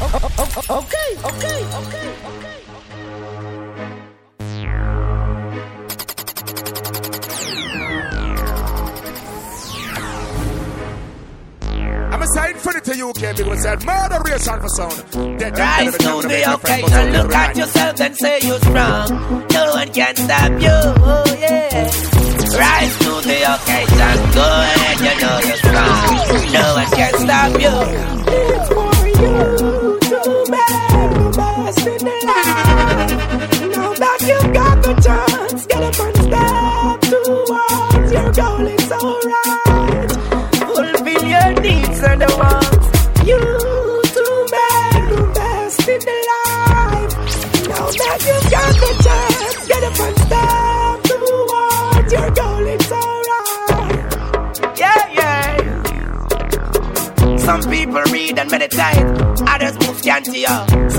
Okay, okay, okay, okay. I'm a for it to UK because said murder race on for sound. Dead, Rise to the occasion, look at yourself and say you're strong. No one can stop you, oh yeah. Rise to the occasion, go ahead, you know you're strong. No one can stop you. It's for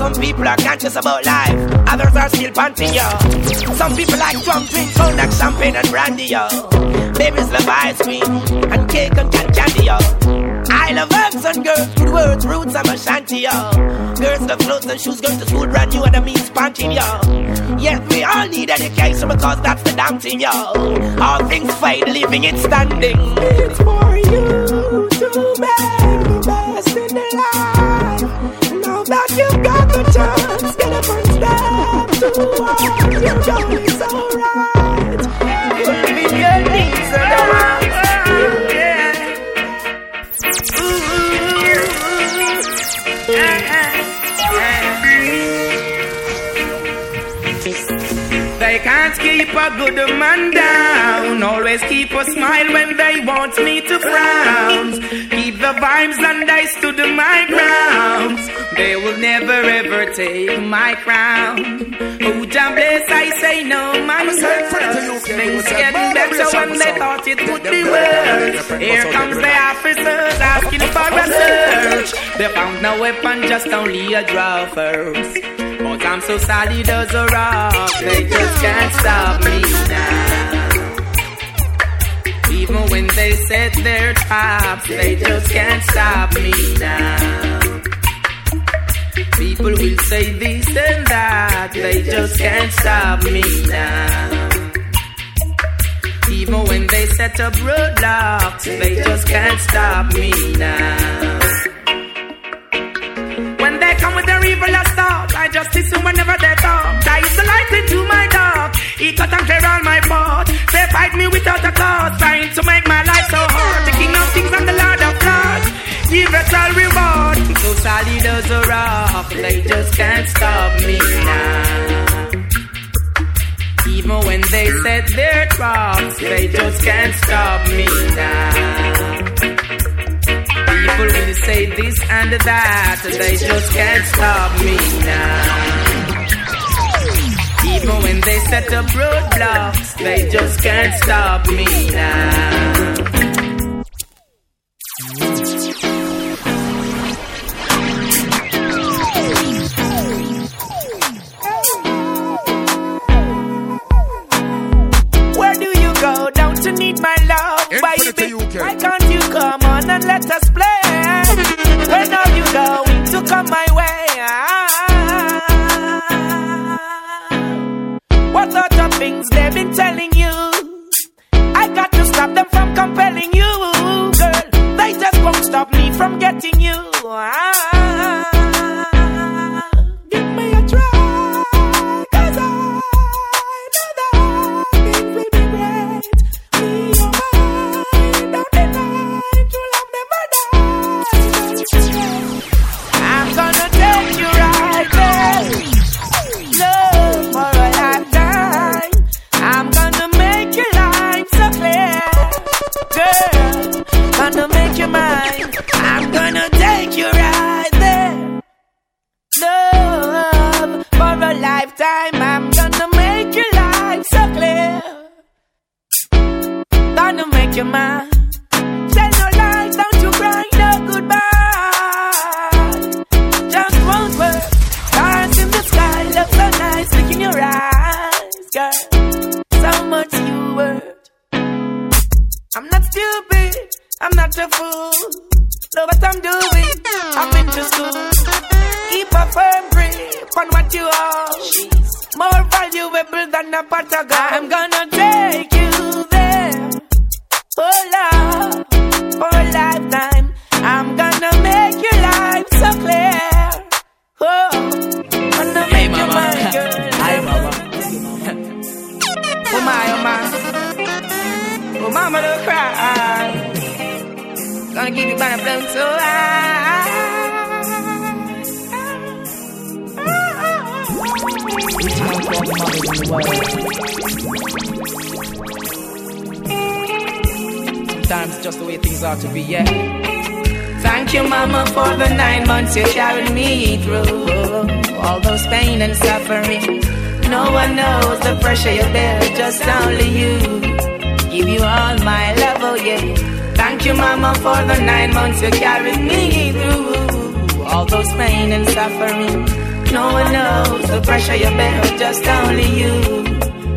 Some people are conscious about life, others are still panting, yo. Some people like drum drinks, cognac, champagne, and brandy, yo. Babies love ice cream and cake and can- candy, yo. I love herbs and girls, good words, roots, I'm a shanty, yo. Girls love clothes and shoes, going to school brand new and I mean spanking, yo. Yes, we all need education because that's the damn thing, yo. All things fade, leaving it standing. It's for you to make keep a good man down. Always keep a smile when they want me to frown. Keep the vibes and I stood my ground. Will never ever take my crown. Oh, Jah bless, I say no man. Things getting better when they thought it would be worse. Here comes the officers asking for a search. They found no weapon, just only a draw first. But I'm so solid as a rock, they just can't stop me now. Even when they set their traps, they just can't stop me now. People will say this and that, they just can't stop me now. Even when they set up roadblocks, they just can't stop me now. When they come with their evil as thought, I just listen whenever they talk. I is the light into my dark. He cut and clear all my fault. They fight me without a cause, trying to make my life so hard. The king of kings and the lord of lords. All reward. So solid as a rock, they just can't stop me now. Even when they set their traps, they just can't stop me now. People will say this and that, they just can't stop me now. Even when they set up roadblocks, they just can't stop me now. your mind. Say no lies, don't you cry, no goodbye. Just won't work. Stars in the sky look so nice, look in your eyes, girl. So much you worth. I'm not stupid, I'm not a fool. Know what I'm doing, I've been to school. Keep a firm grip on what you are. More valuable than a part of God. I'm gonna Gonna you Sometimes just the way things are to be, yeah. Thank you, mama, for the nine months you carried me through. All those pain and suffering. No one knows the pressure you bear, just only you. Give you all my love, oh yeah. Thank you, mama, for the nine months you carried me through. All those pain and suffering. No one knows the pressure you bear, just only you.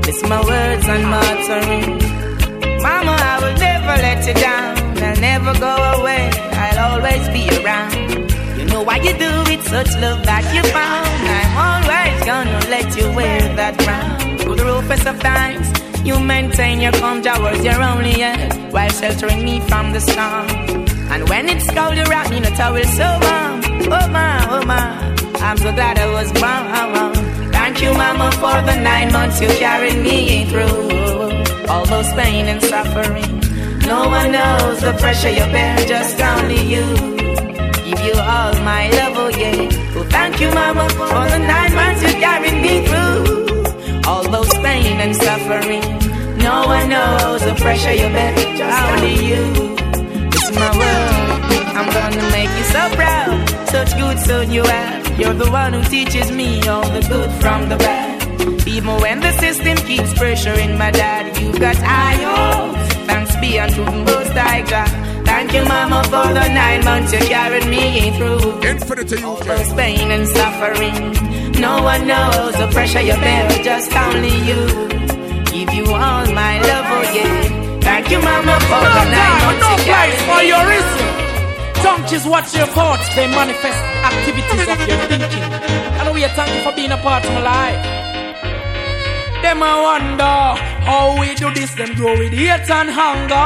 It's my words and my uttering. Mama, I will never let you down. I'll never go away. I'll always be around. You know why you do it, such love that you found. I'm always gonna let you wear that crown. Through the roughest of times, you maintain your calm towards your only end while sheltering me from the storm. And when it's cold, you wrap me in a towel so warm. Oh my, oh my, I'm so glad I was born. Thank you, Mama, for the nine months you carried me through all those pain and suffering. No one knows the pressure you bear, just only you. Give you all my love, oh yeah. Oh, thank you, Mama, for the nine months you carried me through pain and suffering. No one knows the pressure you bear, just only you. It's my world. I'm gonna make you so proud. Such good son you have. You're the one who teaches me all the good from the bad. Even when the system keeps pressuring my dad, you got high hopes. Thanks be unto the most high God. Thank you, Mama, for the nine months you carried me through. Infinity All those pain and suffering. No one knows the pressure you bear, just only you. Give you all my love, oh yeah. Thank you, Mama, for No the nine months no place for your reason. Donkeys watch your thoughts, they manifest activities of your thinking. And we thank you for being a part of my life. Them I wonder how we do this, them grow with hate and hunger.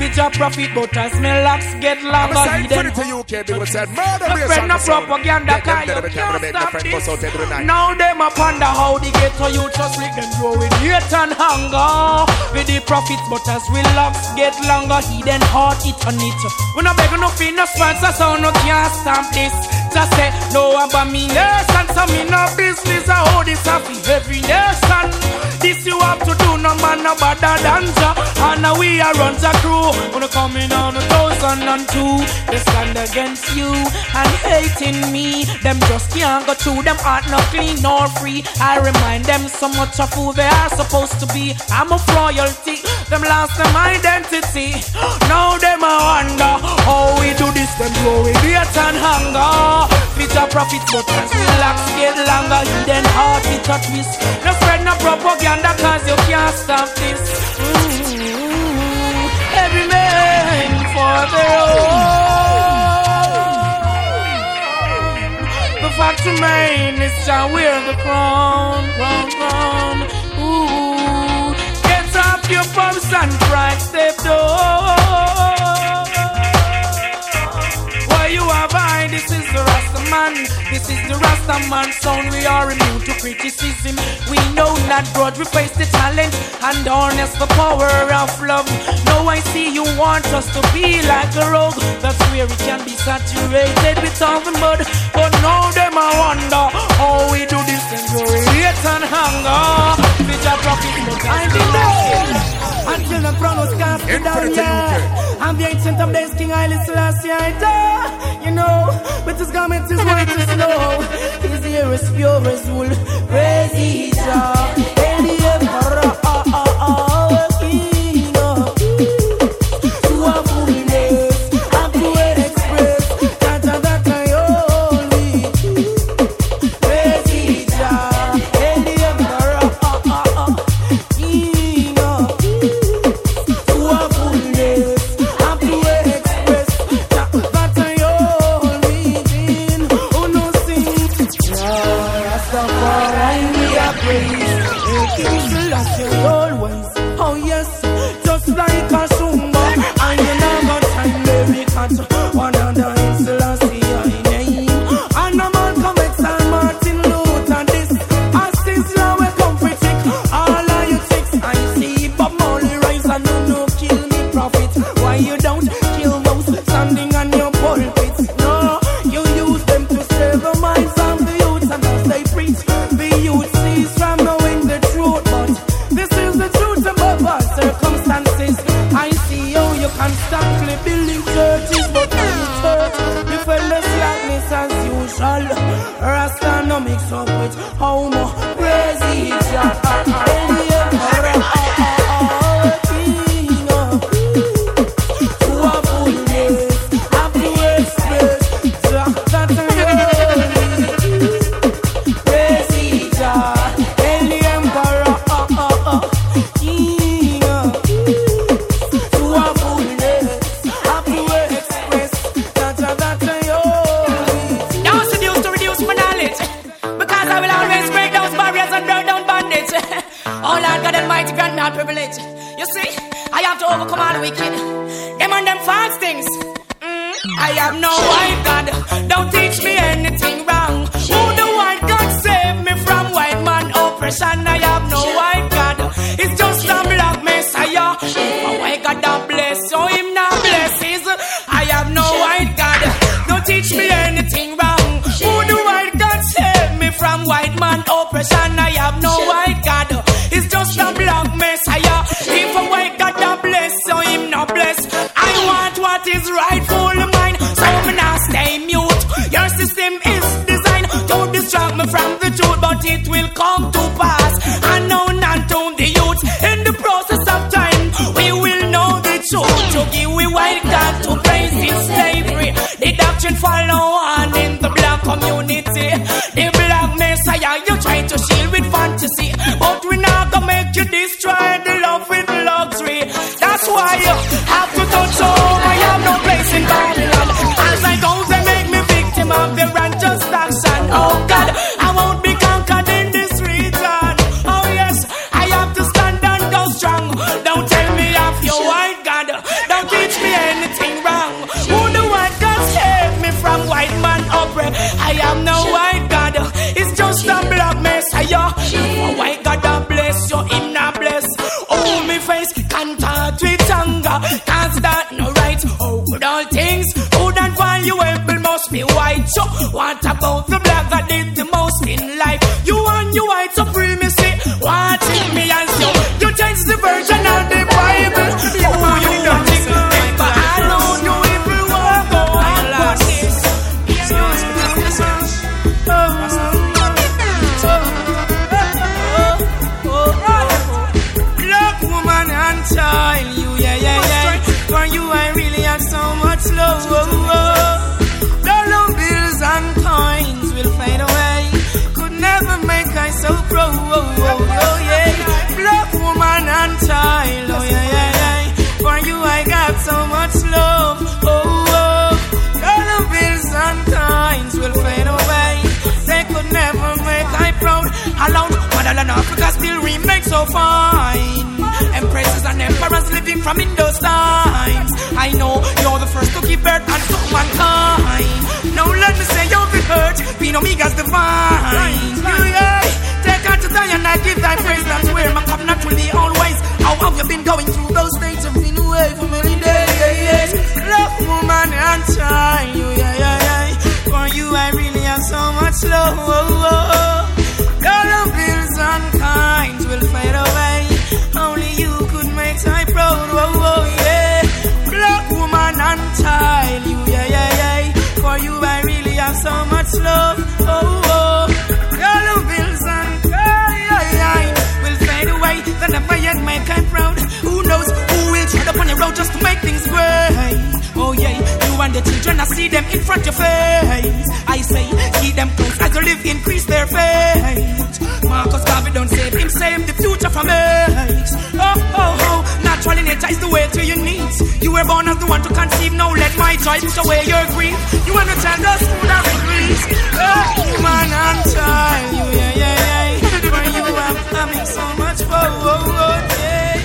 Future profit, but as my locks get I'm longer, a he side then for the UK because said murder the friend of propaganda Get them cause dead you every time can't stop my friend bust out every this. Now them a ponder how the ghetto you just make them grow with hate and hunger. With the profit, but as we locks get longer he then hard it on it. We no beg no fee no sponsor so no can't stamp this Just say no abomination so me no business I hold this off every nation. This you have to do no man no better than Jah And now we are run the crew. When I coming on a thousand and two. They stand against you and hating me. Them just can't go through. Them heart not clean nor free. I remind them so much of who they are supposed to be. I'm of royalty. Them lost them identity. Now them I wonder How we do this. Them with hate and hunger Future profits but as we locks get longer you then heart it a twist. No spread no propaganda cause you can't stop this. Mm, Every man for their own The fact remains is shall wear the crown, crown, crown. Ooh. Get off your bumps and cry step down man. This is the Rasta man sound. We are immune to criticism. We know not grudge. We face the talent and harness the power of love. Now I see you want us to be like a rogue. That's where it can be saturated with all the mud. But now them I wonder how we do this and hate and hunger. Bitch, I profit, did that. Until the throne was cast down, yeah. I'm the ancient of days, King Haile Selassie, I die. You know, with his garment is white as snow. His hair is pure as wool. Praise Jah. Them them false things. Mm, I have no white God. Don't teach me anything wrong. Who the white God save me from white man oppression? I have no white God. It's just a black messiah. A white God that bless, so him not blesses. I have no white God. Don't teach me anything it will come to pass. And to the youth. In the process of time, we will know the truth. To give still remains so fine. Empresses and emperors living from in those times. I know you're the first to give birth unto mankind. Now let me say you're the hurt, being Omega's divine. Yeah, take out to die and I give thy praise. That's where my covenant will be always. How have you been going through those days? I've been away for many days. Love, woman, and child. Yeah, yeah, yeah. For you, I really have so much love. Dollar bills and kinds will fade away. Only you could make I proud. Oh, oh, yeah. Black woman and child. You, yeah, yeah, yeah. For you, I really have so much love. Oh, oh. Dollar bills and kinds will fade away. Then never yet make I proud. Who knows who will tread upon your road just to make things great? Yeah. You and the children, I see them in front of your face. I say, keep them close as you live, increase their faith. Marcus Garvey don't save him, save the future from AIDS. Oh, oh, oh, natural nature is the way to your needs. You were born as the one to conceive, now let my joy push away your grief. You and the child just food as increase. Oh, man and child, yeah, yeah, yeah. For you, I'm having so much for, oh, oh, yeah.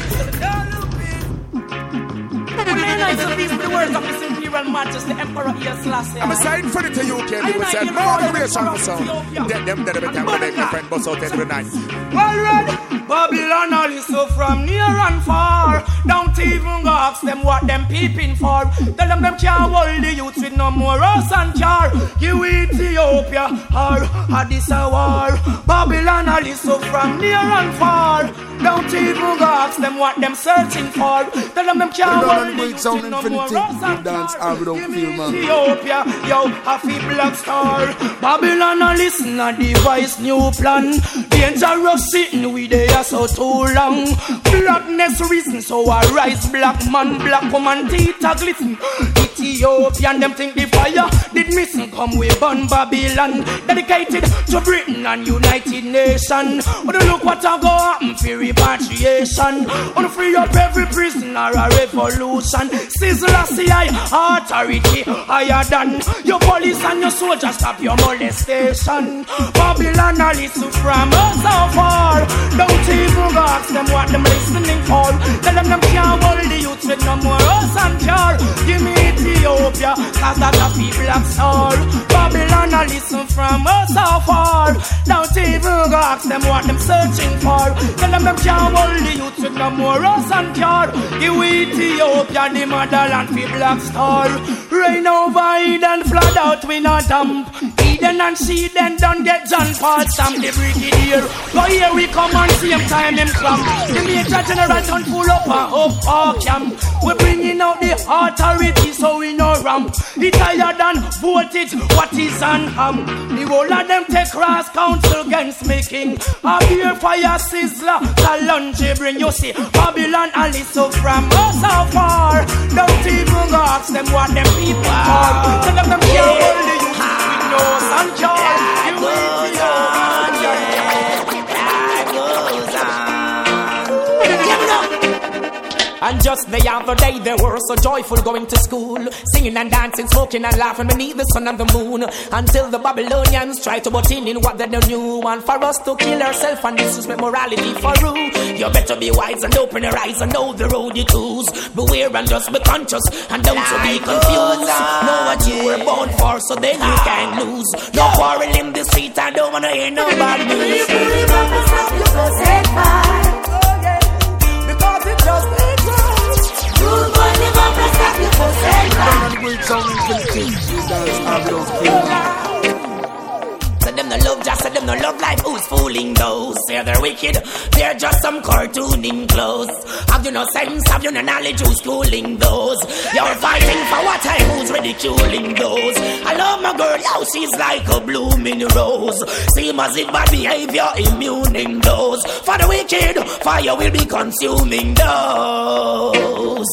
So these are the words of His Imperial Majesty Emperor Selassie. I'm aside for it to you, okay? People said, moderation for sound. Dead them dead every time we make my friend bust out the night. Already, Babylon all is so from near and far. Don't even go ask them what them peeping for. Tell them them can't hold the youth with no more house and car. You Ethiopia or Addis a war. Babylon a listen from near and far. Don't even go ask them what them searching for. Tell them them can't the youth in no rose and dance. I don't feel, man. Ethiopia, yo, a black star. Babylon a listen a device new plan. Dangerous sitting we there so too long. Blackness reason so I rise black man, black woman teeth a glisten. Ethiopian them think the fire did missing come we burn Babylon. Dedicated to Britain and United Nations. But look what I go happen for repatriation. On free up every prisoner a revolution. Sizzla CI authority higher than your police and your soldiers stop your molestation. Babylon a listen from us so far. Don't even ask them what them listening for. Tell them them can't hold the youth with no more us and car. Give me Ethiopia, cause that a people black star. Babylon a listen from us so far. Don't even go ask them what them searching for. Tell them them can't hold the youth with no more us and car. Give Ethiopia the motherland for black star. Rain over Eden, flood out we not dump. Eden and see then don't get John Paul Sam the brigadier. Go here we come on same time him clamp. The major general don't pull up and up our camp. We bringing out the authority so we no ramp. He tired than voltage, what is on ham? The whole of them take cross council against making. A beer fire Sizzla, the lunch he bring you see. Babylon a listen from us oh, so far. Don't even ask them what them people are. Tell them them can't hold with no sunshine. You will be And just the other day they were so joyful going to school, singing and dancing, smoking and laughing beneath the sun and the moon. Until the Babylonians tried to butt in in what they don't knew, and for us to kill ourselves and disrespect morality for rule. You better be wise and open your eyes and know the road you choose. Beware and just be conscious and don't you be confused. Know what you were born for, so then you can lose. No quarrel in the street, I don't wanna hear no bad news. Say them no love, just no love life. Who's fooling those? Say they're wicked. They're just some cartooning clothes. Have you no sense? Have you no knowledge? Who's schooling those? You're fighting for what? Who's ridiculing those? I love my girl, she's like a blooming rose. Same as if bad behavior immuning those. For the wicked, fire will be consuming those.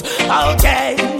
Okay.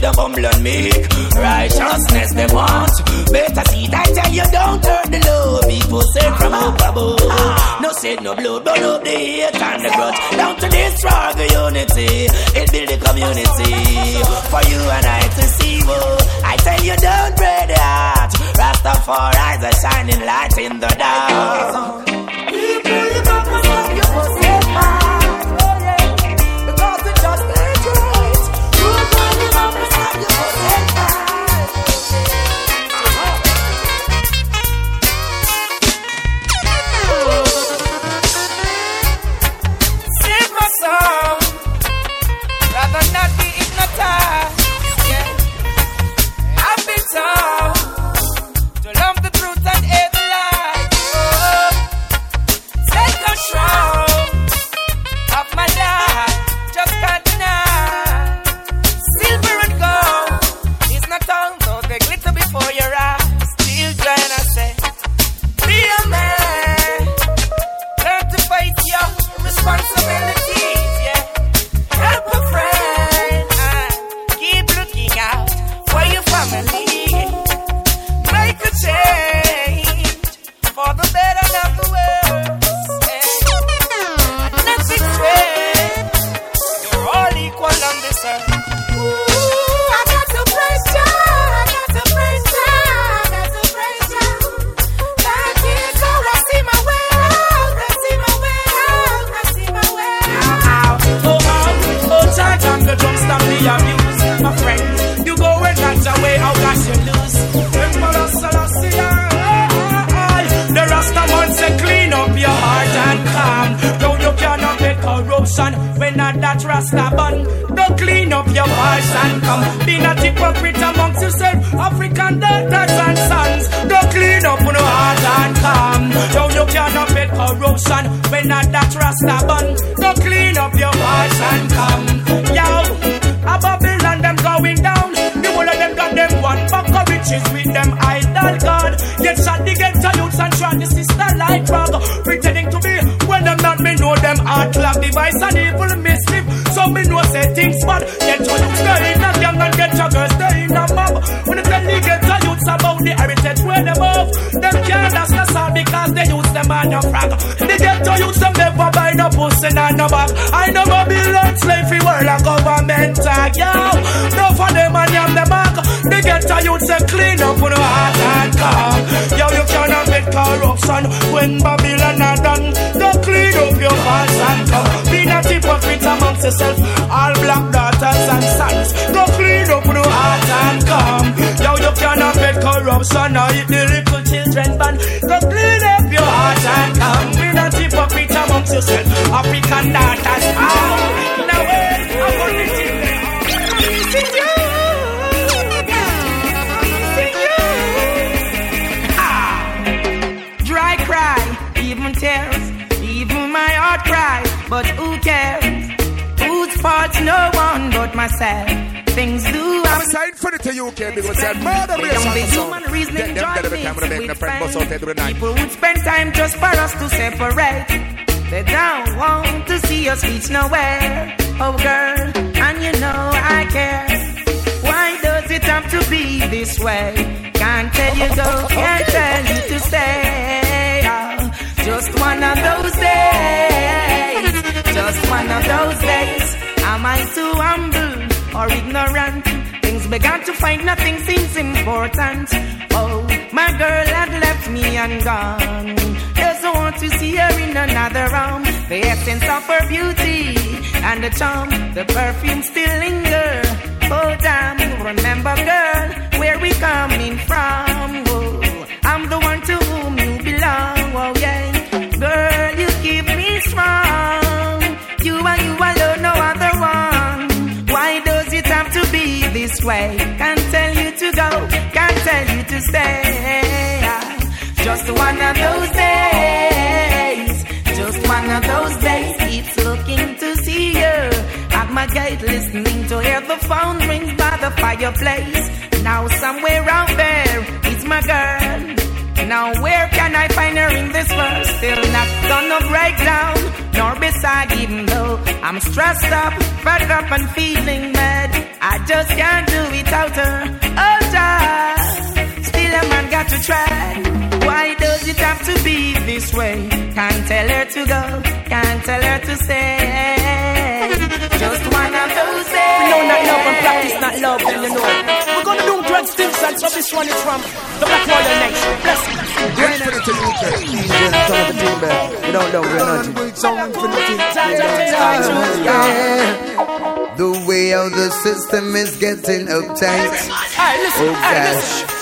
the humble and meek. Righteousness they want. Better see that tell you don't turn the love. People say from up above. No said no blood, but up the hate and the grudge. Down to destroy the unity. It build the community. For you and I to see. oh. I tell you don't break the heart. Rastafari a shining light in the dark. That rasta bun. Don't clean up your voice and come. Be not hypocrite amongst yourself, African daughters and sons. Don't clean up no heart and come. So you cannot bet corruption when not that rasta bun. Don't clean up your voice and come. Yo, a Babylon them going down. The whole of them got them one buck of riches with them idol god. Get shot the ghetto youths and try the sister like drug. Pretending to be when them not me know them heart lock device and evil mischief. So me know say things bad. Get your youths stay in a gang and get your girls stay in a mob. When they tell the ghetto youths about the heritage where them of, them can't ask us all because they use them on your frag. The ghetto youths them never buy no pussy and no bag. I know Babylon slave free world a government tag. Yo, no for them and yam them back. The ghetto youths say clean up on the heart and calm. Yo, you cannot get corruption when Babylon are done. Don't clean up your hearts and come. Not hypocrite amongst yourself. All black daughters and sons. Go clean up the heart and come. Yo, you cannot get corruption or eat the little children ban. Go clean up your heart and come. Be not hypocrite amongst yourself. African daughters. Ah, now But who cares? Whose fault's no one but myself. Things do I'm signed for the to UK because said murder race Young on the the sound. human reasoning Get them join dead time when make the with friend bust out to the friends. People would spend time just for us to separate. They don't want to see us reach nowhere. Oh girl, and you know I care. Why does it have to be this way? Can't tell you go, can't tell you to stay. Oh, just one of those days. Just one of those days. Am I too humble or ignorant? Things began to find nothing seems important. Oh, my girl had left me and gone. Doesn't want to see her in another room. The essence of her beauty and the charm, the perfume still linger. Oh damn, remember girl, where we coming from? Way? Can't tell you to go, can't tell you to stay. Just one of those days, just one of those days. Keeps looking to see you at my gate, listening to hear the phone rings by the fireplace. Now somewhere out there is my girl. Now where can I find her in this world? Still not gonna break down, nor beside even though I'm stressed up, fed up and feeling mad. I just can't do without her. Oh, child. Still a man got to try. Why does it have to be this way? Can't tell her to go, can't tell her to stay. Just one of those days. We know not love and practice not love, then you know. We're gonna do drugs, things, and so this one is from the Black Nation. Bless you. Get the. We don't know we're not. The way how the system is getting uptight. Oh gosh.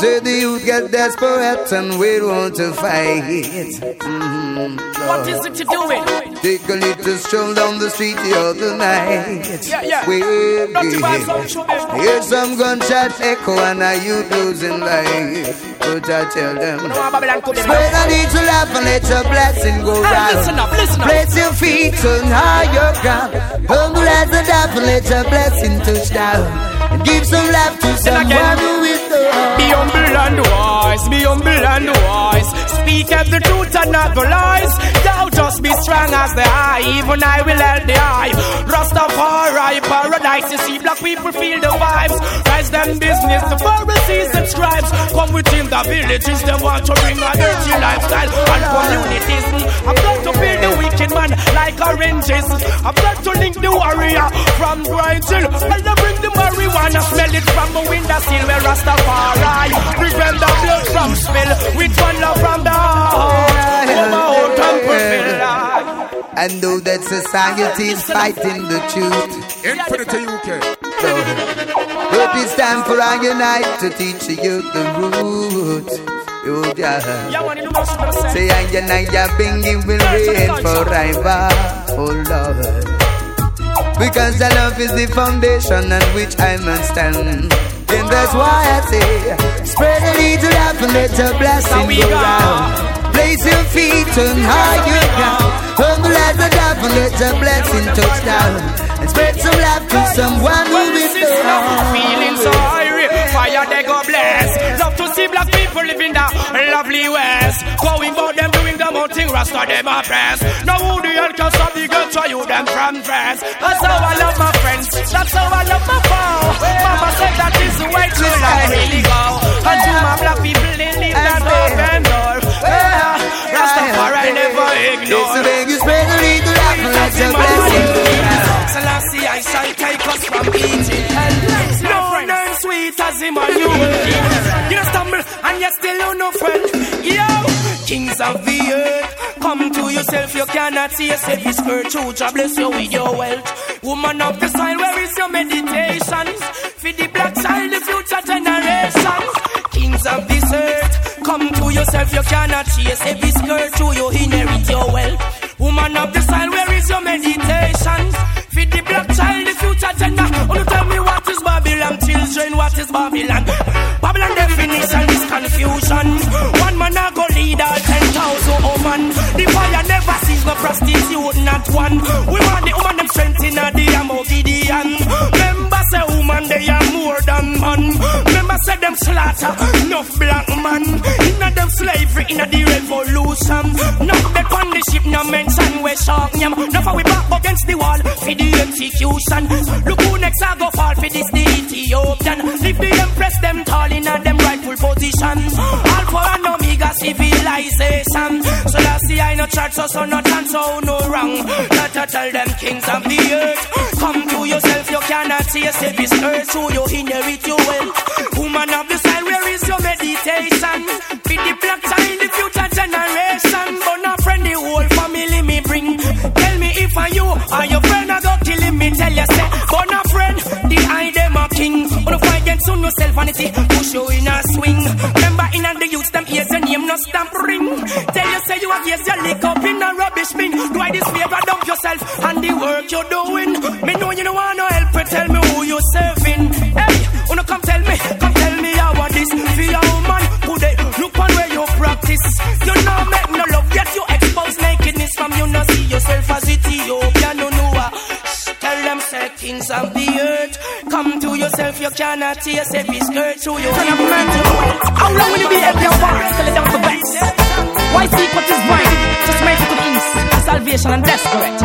So the youth get desperate and we want to fight. Mhm, What is it you're doing? Take a little stroll down the street the other night. Yeah, yeah. Well, Don't you vibes on show them. Hear some gunshot echo and are you losing life? But I tell them, No one Babylon come in. spread a little laugh and let your blessing go round. listen up, listen up. Place your feet on higher ground. Humble as a dove and let your blessing touch down. And give some laugh to someone who is Be humble and wise, be humble and wise. Speak of the truth and not the lies. Thou just be strong as the eye, even I will help the eye. Rastafari, paradise, you see black people feel the vibes. Rise them business, the Pharisees and scribes. Come within the villages, they want to bring a dirty lifestyle and communities. I've got to build the wicked man like oranges. I've got to link the warrior from Grind. Well, they bring the marijuana, smell it from the window sill where Rastafari. Prevent the blood from spill with one love from the heart. Oh, my whole temple feel. And know that society is fighting the truth. In for the to UK. But it's time for I unite to teach the youth the root. Oh, yeah. Yeah, you know what I'm? Say I and I are bringing will reign forever. Oh Lord. Because the love is the foundation on which I must stand. And that's why I say, spread a little love and let the blessing go round. Place your feet on higher ground. Humble as a dove and let the blessing touch down. And spread some love to someone who is down. Feeling so hungry, fire they go bless. Love to see people living that lovely west. Going about them doing the own thing, Rasta them a press. Now who the hell can stop the girls for you them from friends? That's how I love my friends. That's how I love my foe. Mama said that is the way to life really go. And to my black people, they leave that open door. Yeah, Rastafari never ignore. It's a big spread a little love and let the blessing. Selassie, I shall take us from Egypt. No sweet as Emmanuel. You don't stumble and you still own no friend. Yo, kings of the earth, come to yourself. You cannot see yourself. His virtue, God bless you with your wealth. Woman of the soil, where is your meditation? For the black child, the future generation. Kings of this earth, come to yourself. You cannot chase every skirt to you inherit your wealth. Woman of the soil, where is your meditation? For the black child, the future gender. Oh, tell me what what is Babylon? Babylon definition is confusion. One man a go lead all ten thousand woman. The fire never sees no prostitute, not one. We want the woman them strength in a the Gideon. Remember say woman they are more than man. Say them slaughter enough black man. Inna them slavery inna the revolution. Not the on the ship no mention we shark nyam. Now for we back against the wall for the execution. Look who next I go fall for this the Ethiopian. Leave the empress them tall in a them rightful position. for and Omega civilization. So that's the I no church so so no chance so no wrong. Not to tell them kings of the earth. Come to yourself you cannot see yourself this earth so you inherit your wealth. Woman of the side where is your meditation? Be the black child the future generation. But not friend the whole family me bring. Tell me if I you or your friend I go killing me. Tell you say, but not On the fight against on yourself vanity push you in a swing. Remember in and the youth them ears your name no stamp ring. Tell you say you have yes you lick up in a rubbish bin. Do I this favor dump yourself and the work you're doing? Me know you don't want no help. but Tell me who you serving. Them kings of the earth. Come to yourself, you cannot see yourself is skirt through your How long will you be every apart till it down to best? Why seek what is right? Just make it to the east. Salvation and desperate.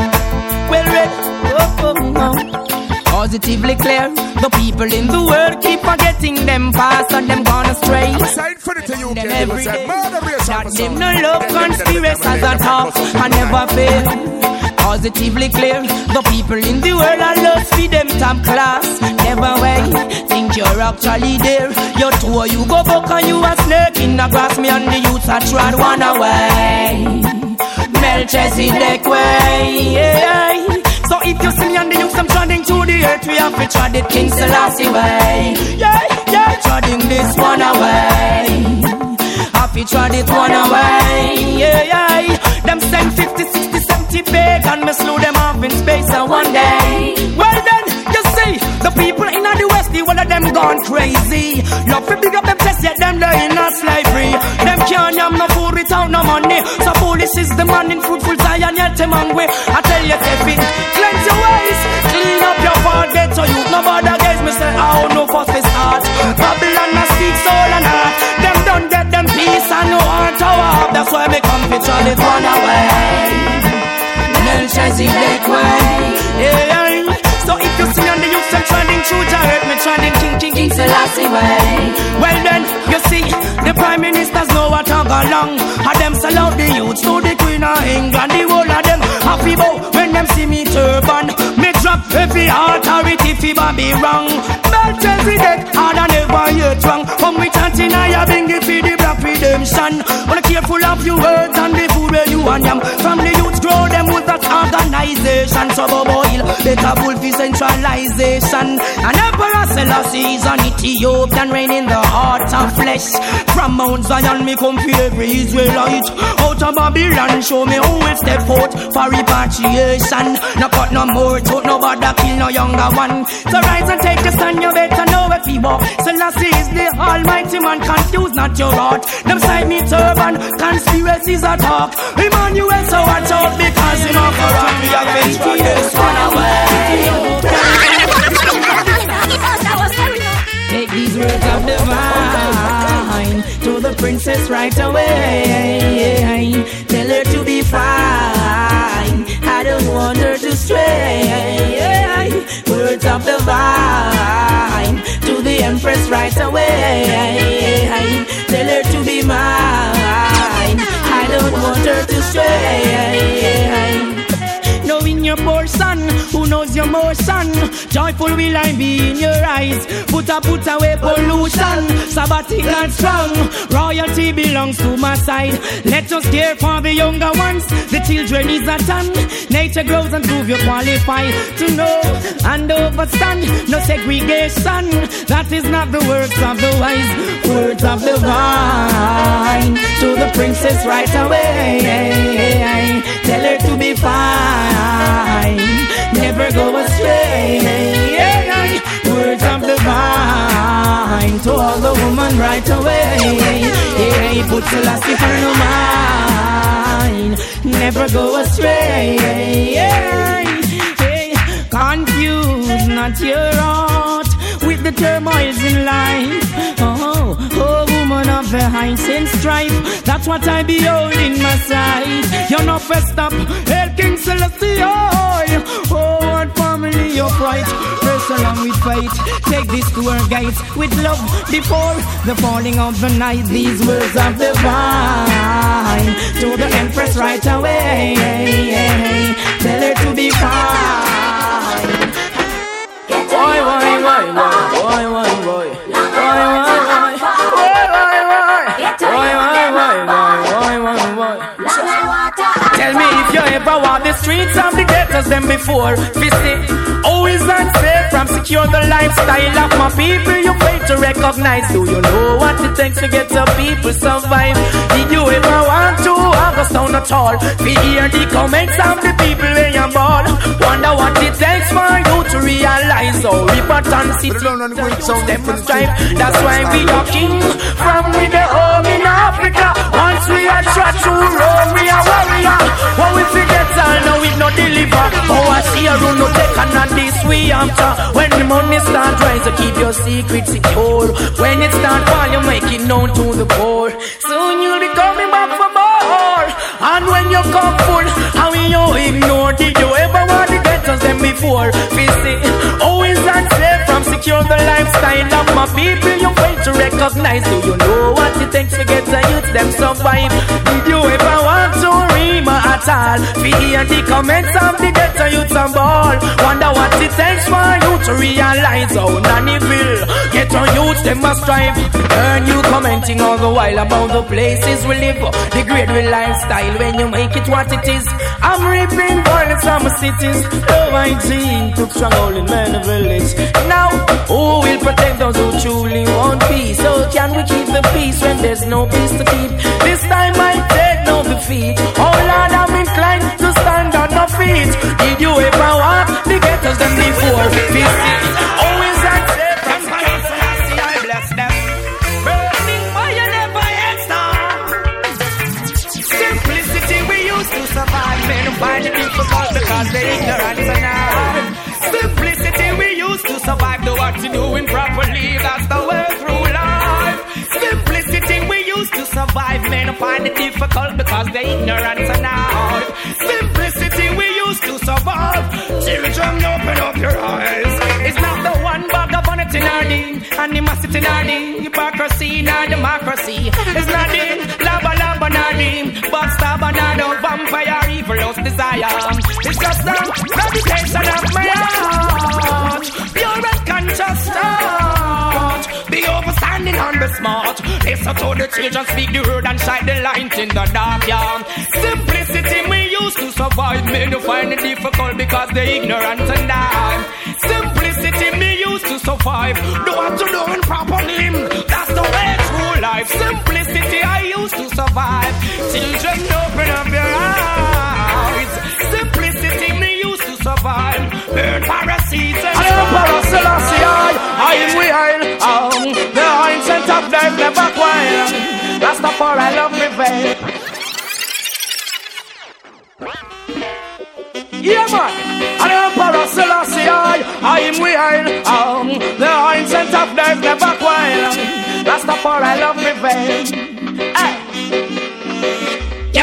Well read. Oh, oh, oh. Positively clear. The people in the world keep forgetting them past and them gone astray. Sign for it to you, Them okay? every Because day. that murder race That the them sound. no love conspiracies at all and never fail. Positively clear, the people in the world are lost for them top class. Never way, think you're actually there. You're two you go buck and you a snake in the grass. Me and the youths are trod one away. Melchizedek way. yeah. So if you see me and the youths I'm treading to the earth, we have to tread it King Selassie way. Yeah, yeah, treading this one away. Happy tried it one away. Yeah, yeah. Them send 50, 60, 70 pagan. Me slew them off in space and one day. Well then, you see, the people in the west, the one of them gone crazy. Love to big up them chest, yet them they in a slavery. Them can't yam no food without no money. So foolish is the man in fruitful Zion, yet them hungry. I tell you, Teffy, cleanse your ways, clean up your heart, get so you no bother guys. Me say, oh no, fuss this heart. Babylon a speak soul and heart. Them don't get them peace and no heart to. That's why me come try it one away. Melchizedek way. Yeah, yeah. So if you see on the youth and trending through the earth, me trending King King King Selassie way. Well then, you see, the prime ministers know what I go along. And them sell out the youths to the Queen of England. The whole of them happy bow when them see me turban. Me drop every authority if fi be wrong. Melchizedek, hard and never yet wrong. Come we chanting, I bring it for the for redemption. Wanna careful of your words and the food where you and yam. From the youth grow them with that organization. So boil, better fulfill centralization. And Emperor Selassie is an Ethiopian reign in the heart of flesh. From Mount Zion me come for every Israelite. Out of Babylon show me who will step out for repatriation. No cut no more, tote no bother kill no younger one. So rise and take a stand, you better know if you walk. Selassie is the almighty man, confuse not your heart. Them side me turban, conspiracies are talk. Emmanuel, so watch out because him a corrupt. We are going to this one away. Take these words of divine to the princess right away. Tell her to be fine. I don't want her to stray. Words of divine to the empress right away. Mine. I don't want her to stray. Your motion? Joyful will I be in your eyes. Put a put away pollution. Sabbatic and strong. Royalty belongs to my side. Let us care for the younger ones. The children is a ton. Nature grows and prove you qualify to know and overstand. No segregation. That is not the words of the wise. Words of the vine. To the princess right away. Tell her to be fine. Never go astray. Words of the vine to all the woman right away. Yeah, put Selassie for no mind. Never go astray. Confuse not your heart with the turmoils in life. Oh, oh, woman of the hyacinth strife. That's what I behold in my sight. You're not first up, Hail King Selassie. Oh, what family of right. Press along with fight. Take this to our gates with love before the falling of the night. These words of the vine to the empress right away. Tell her to be fine. Why, why, why, why, why, why, why, why, why, you ever walk the streets of the ghettos than before. Visit, always unsafe from secure the lifestyle of my people. You fail to recognize. Do you know what it takes to get the people survive? Did you ever want to August down at all? We hear the comments of the people in your ball. Wonder what it takes for you to realize. Oh, important city. Them strive. That's why we are king. From we the home in Africa. We are trot to Rome, we are warrior. What we forget all now we no deliver. Oh, I see a rule no take and not this we after. When the money start rise, you keep your secret secure. When it start fall, you make it known to the poor. Soon you'll be coming back for more. And when you come full, how you ignore? Did you ever want to get us them before? Visit, always unsafe from secure the lifestyle of my people. You fail to recognize. Do you know what it takes to get the youth them survive? Did you ever want to at all? We hear the comments of the ghetto youth and ball. Wonder what it takes for you to realize how nanny will. Ghetto youth them must strive. Earn you commenting all the while about the places we live. The great real lifestyle when you make it what it is. I'm reaping violence from cities. Love I dream took strong hold in many village. Now, who will protect those who truly want peace? So can we keep the peace when there's no peace to keep? This time difficult because they're ignorant now. Simplicity we used to survive. Children, open up your eyes. It's not the one bag of vanity in our ding. Animosity in our ding. Hypocrisy our democracy. It's not ding. Lava lava in our ding. Backstab and vampire evil lost desire. It's just the meditation of So to the children speak the word and shine the light in the dark, yeah. Simplicity me used to survive. Me to find it difficult because they ignorant and die. Simplicity me used to survive. Do what to do in proper name. That's the way through life. Simplicity I used to survive. Children, open up your eyes. Simplicity me used to survive. Burn parasites. I am Paraselassie. I am. Um, the them never quiet. That's the for I love me. Yeah, man. And the Emperor Selassie, I, I am wild. Um, the ancient of them never quiet. That's the for I love me.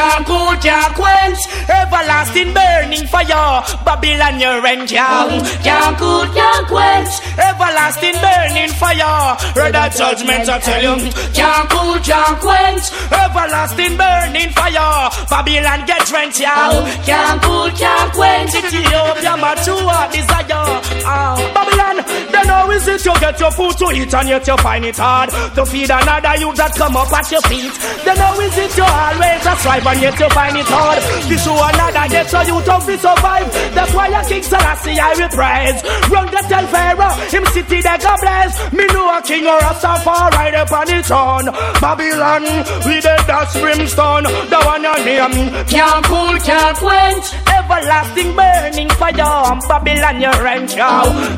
Can't cool, can't quench. Everlasting burning fire. Babylon your rent, yeah Can't cool, can't quench. Everlasting burning fire. Read that judgment, I tell you. Can't cool, can't quench. Everlasting burning fire. Babylon get drenched, yeah Can't cool, can't quench. Ethiopia, mature desire. Uh, Babylon, then how is it you get your food to eat And yet you find it hard? To feed another youth that come up at your feet. Then how is it you always a strive and yet you find it hard. This show another get so you to survive. That's why I King Selassie I will praise. Run the tell Pharaoh, him city they go bless. Me know a king or a suffer right upon his own. Babylon, we the dash brimstone. The one your name can't cool, can't quench. Everlasting burning fire. Babylon your yo.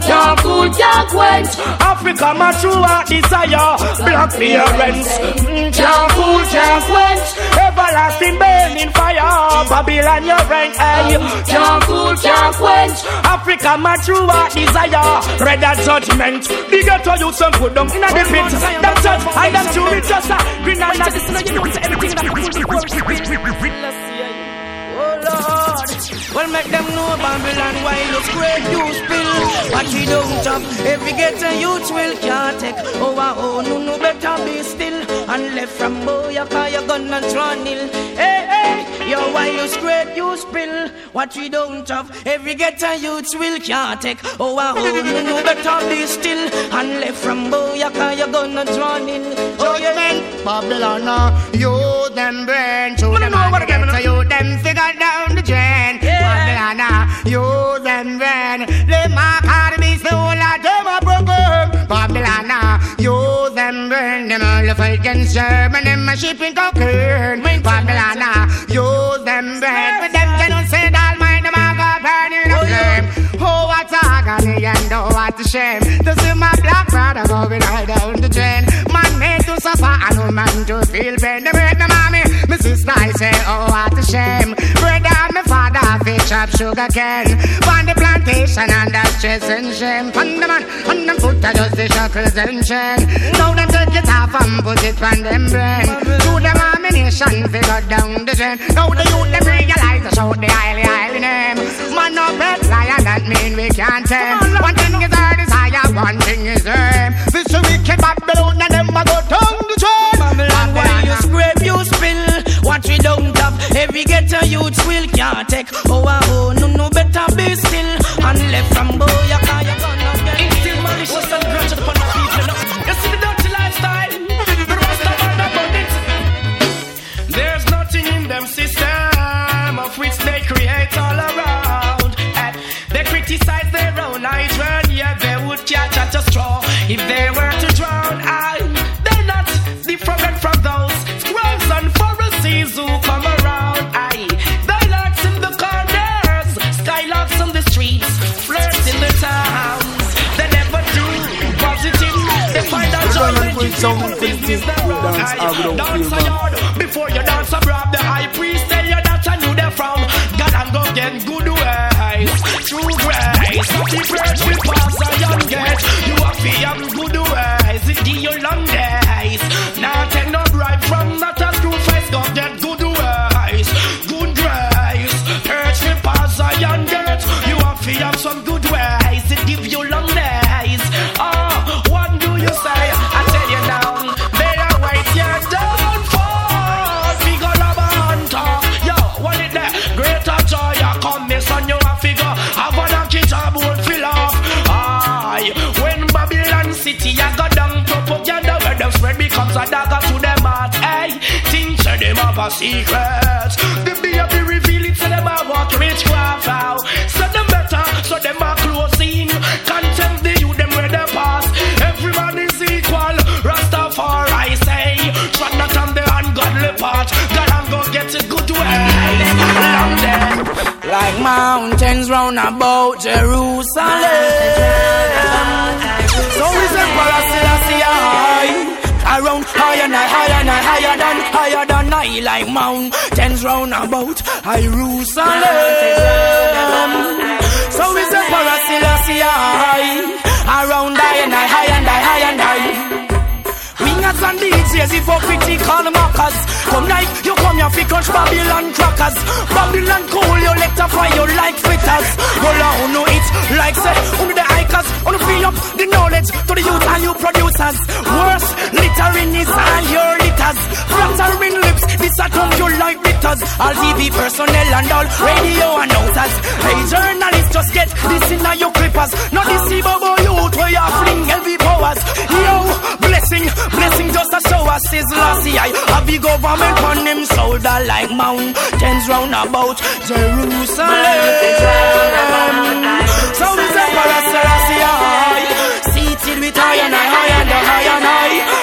Can't cool, can't quench. Africa my true desire. Black clearance. Mm, can't cool, can't quench. Everlasting burning fire. Babylon your rank, eh? hey. Can't cool, can't quench. Africa my true desire. Red that judgment. The ghetto youth some put them in a the pit. Them judge and them it just a green and a this. You know everything that full before Oh Lord, well make them know Babylon while you scrape you spill. What you don't have, every ghetto youth will can't take. Oh, oh, no, no, better be still. And left from boy, you call your gun and nil. Hey, hey, yo, while you scrape you spill. What you don't have, every ghetto youth will can't take. Oh, ah, oh, no, no, better be still. And left from boy, you call your gun and draw nil. Oh, yeah. Babylon, uh, you them brain to them and ghetto you them figure down the drain. Babylon, uh, you them brain. They mark hard be so like them a broken. Babylon, uh, you them brain. Them all the fight against German, them a shipping cocaine. Babylon, uh, you them brain. But them cannot say that mind them a go burn flame. Oh, what agony and oh, what a shame To see my black brother going right down the drain Man made to suffer and no man to feel pain They break my mommy, my sister I say oh what a shame Brother and my father fish up sugar cane. On the plantation and that's stress and shame. On the man, on them foot I just the shackles and chain Now them take it off and put it on them brain. To them ammunition got down the drain Now the youth them realize to shout the highly highly name. Man no pet lion that mean we can't tame. One thing is our desire, one thing is aim This wicked Babylon and them a go down the train every ghetto youth will can't take. Oh, ah, oh, no, no, better be business the wrong. I, dance a yard before you dance a. The high priest tell you that I knew they from. God and go get good ways, true grace. The birds will pass a young get. You have to have good ways. It give you long City, I got down them becomes a dagger to them have a secret. The baby reveal it to them I walk witchcraft out. So them better, so them are closing. Contempt the youth, them where they pass. Everyone is equal. Rastafari say, tread not on the ungodly path. God and go get it good way. Like mountains round about Jerusalem. Around higher and higher and higher than higher than I like mountains round about Jerusalem. So is Emperor Selassie high. Around higher and higher and higher and higher. Wingers and DJs, if for critical mockers. Come like you come here fi crunch Babylon crackers. Babylon cool, you fire you like fritters. Roll on, no it like say, only the icons? hikers, only free up the knowledge to the youth and you producers. Worse, littering is all your litters. Flattering lips, this a come you like litters. All TV personnel and all radio announcers. Hey journalists, just get this in your clippers. Not this Bobo youth where you fling heavy powers. Yo, blessing, blessing just a show us is lossy. I have the government on him shoulder like mountains round about Jerusalem. So is Emperor Selassie high, seated with high and high and high and high.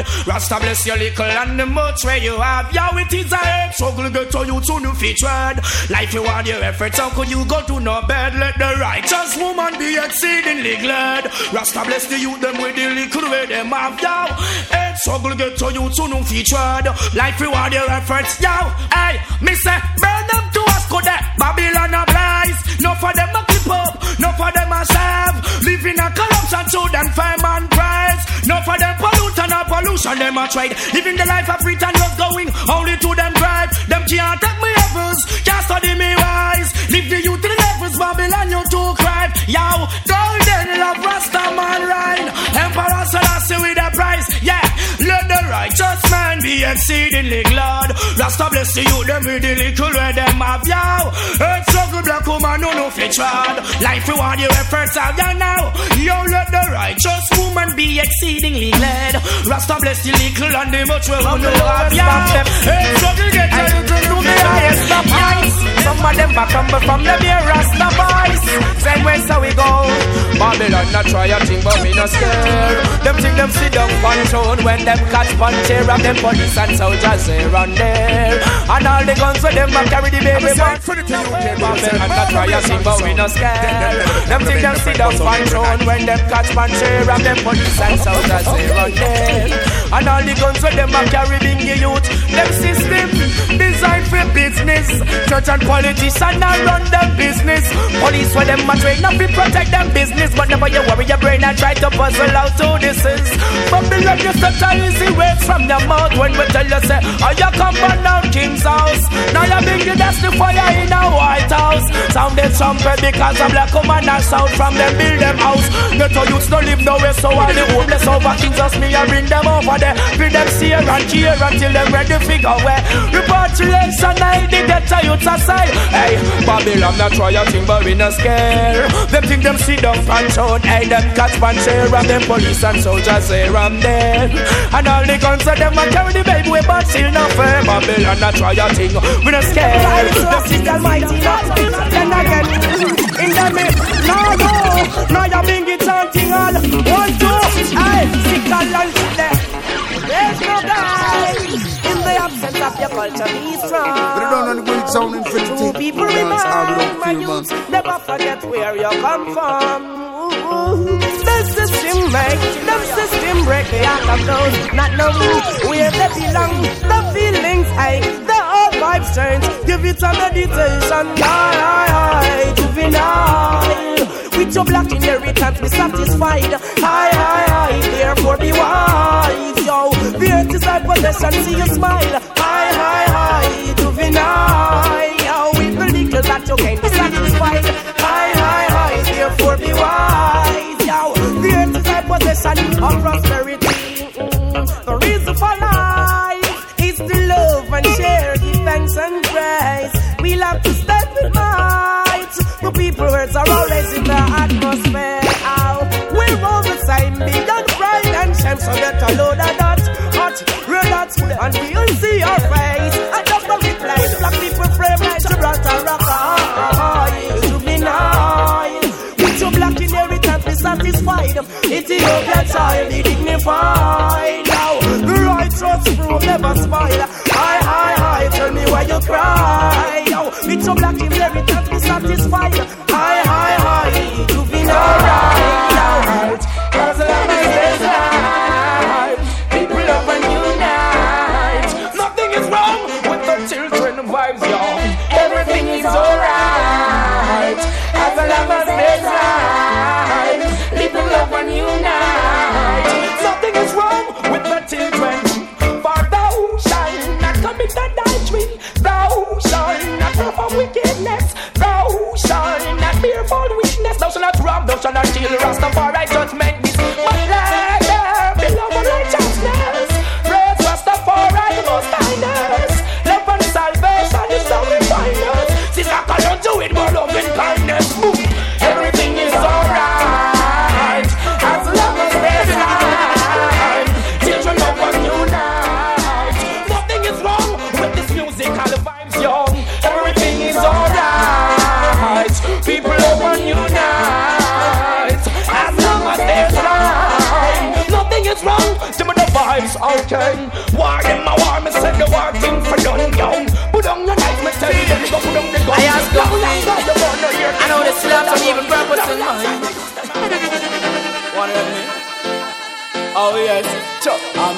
Rasta bless your little and the much where you have. Yo, it is a head struggle get to you to new featured. Life you want your efforts, how could you go to no bed? Let the righteous woman be exceedingly glad. Rasta bless the youth them with the little where them have. Yo, head struggle get to you to new featured. Life you want your efforts. Yo, hey, me say, burn them go there. Babylon applies. No for them a clip up, no for them a serve. Living a corruption to them fame and prize. No for them pollute and a pollution them a trade. Living the life of freedom was going only to them drive. Them can't take me levels, can't study me wise. Live the youth to the levels, Babylon you too cry. Yo, golden love Rasta man rhyme. Emperor Selassie with a price, yeah. Let the righteous man be exceedingly glad. Rasta bless the youth, them with the little where them have yow. Earth struggle black woman, no no fit trod. Life you want your efforts have ya now. Yo, let the righteous woman be exceedingly glad. Rasta bless the little and the much where no have yow. Earth struggle get you to the highest of heights. Some of them back crumble from the mere Rasta boys. Same way so we go. Babylon not try a thing but me no scared. Them think them sit down on throne when them catch punch here and them police and soldiers here and there. And all the guns with them a carry the baby boy. back. Babylon not try a thing but we no scared. Them think them sit down on throne when them catch punch here and them police and soldiers here and there. And all the guns with them a carry bingy youth. Them system designed for business. Church and politicians now run them business. Police for them a train up to protect them business. But never you worry your brain and try to puzzle out who this is. Babylon you such a easy words from your mouth when we tell you say, oh you come burn down King's house. Now you bring the the fire in a White House. Sounded trumpet because a black woman and south from them build them house. Get to youths no live nowhere so all the homeless over Kings us me I bring them over there. Bring them see and care until them ready figure where. Repatriation night they get to youths aside. Hey, Babylon not try a thing but we not scare. Them think them sit down and shout. Hey, them catch and share and them police and soldiers here and there. And all the guns of them a carry the baby way but still not fair. Babylon not try a thing we not scare. Them think Almighty not then again in the mid. No, no, no, you bring it chanting all. One, two, hey, sick and there. There's no guy your culture. Be strong. But don't know the good sound infinity. Two people Dance how we remind my youth. Never forget where you come from. The system make, the system break the heart of those not know where they belong. The feelings ache, the vibes change. Give it a meditation, high, high, juvenile. With your black inheritance, be satisfied. High, high, high, therefore be wise. Yo, the earth is thy possession, see you smile. High, high, high, juvenile. Yo, with the little that you can be satisfied. High, high, high, therefore be wise. Yo, the earth is thy possession of prosperity. The reason for life thanks and praise. We love have to stand with might. The people words are always in the atmosphere. Ow. we're roll the sign, big and bright and shame. So get a load of that hot, real hot, and we'll see our face. I just love it like black people frame like Gibraltar rock. Oh, to be nice. With your black inheritance, be satisfied. Ethiopia child, be dignified. Now, righteous fruit never spoil. Hi, hi, hi, tell me why you cry. Now with your black inheritance, be satisfied. Hi, hi, hi, to be alright.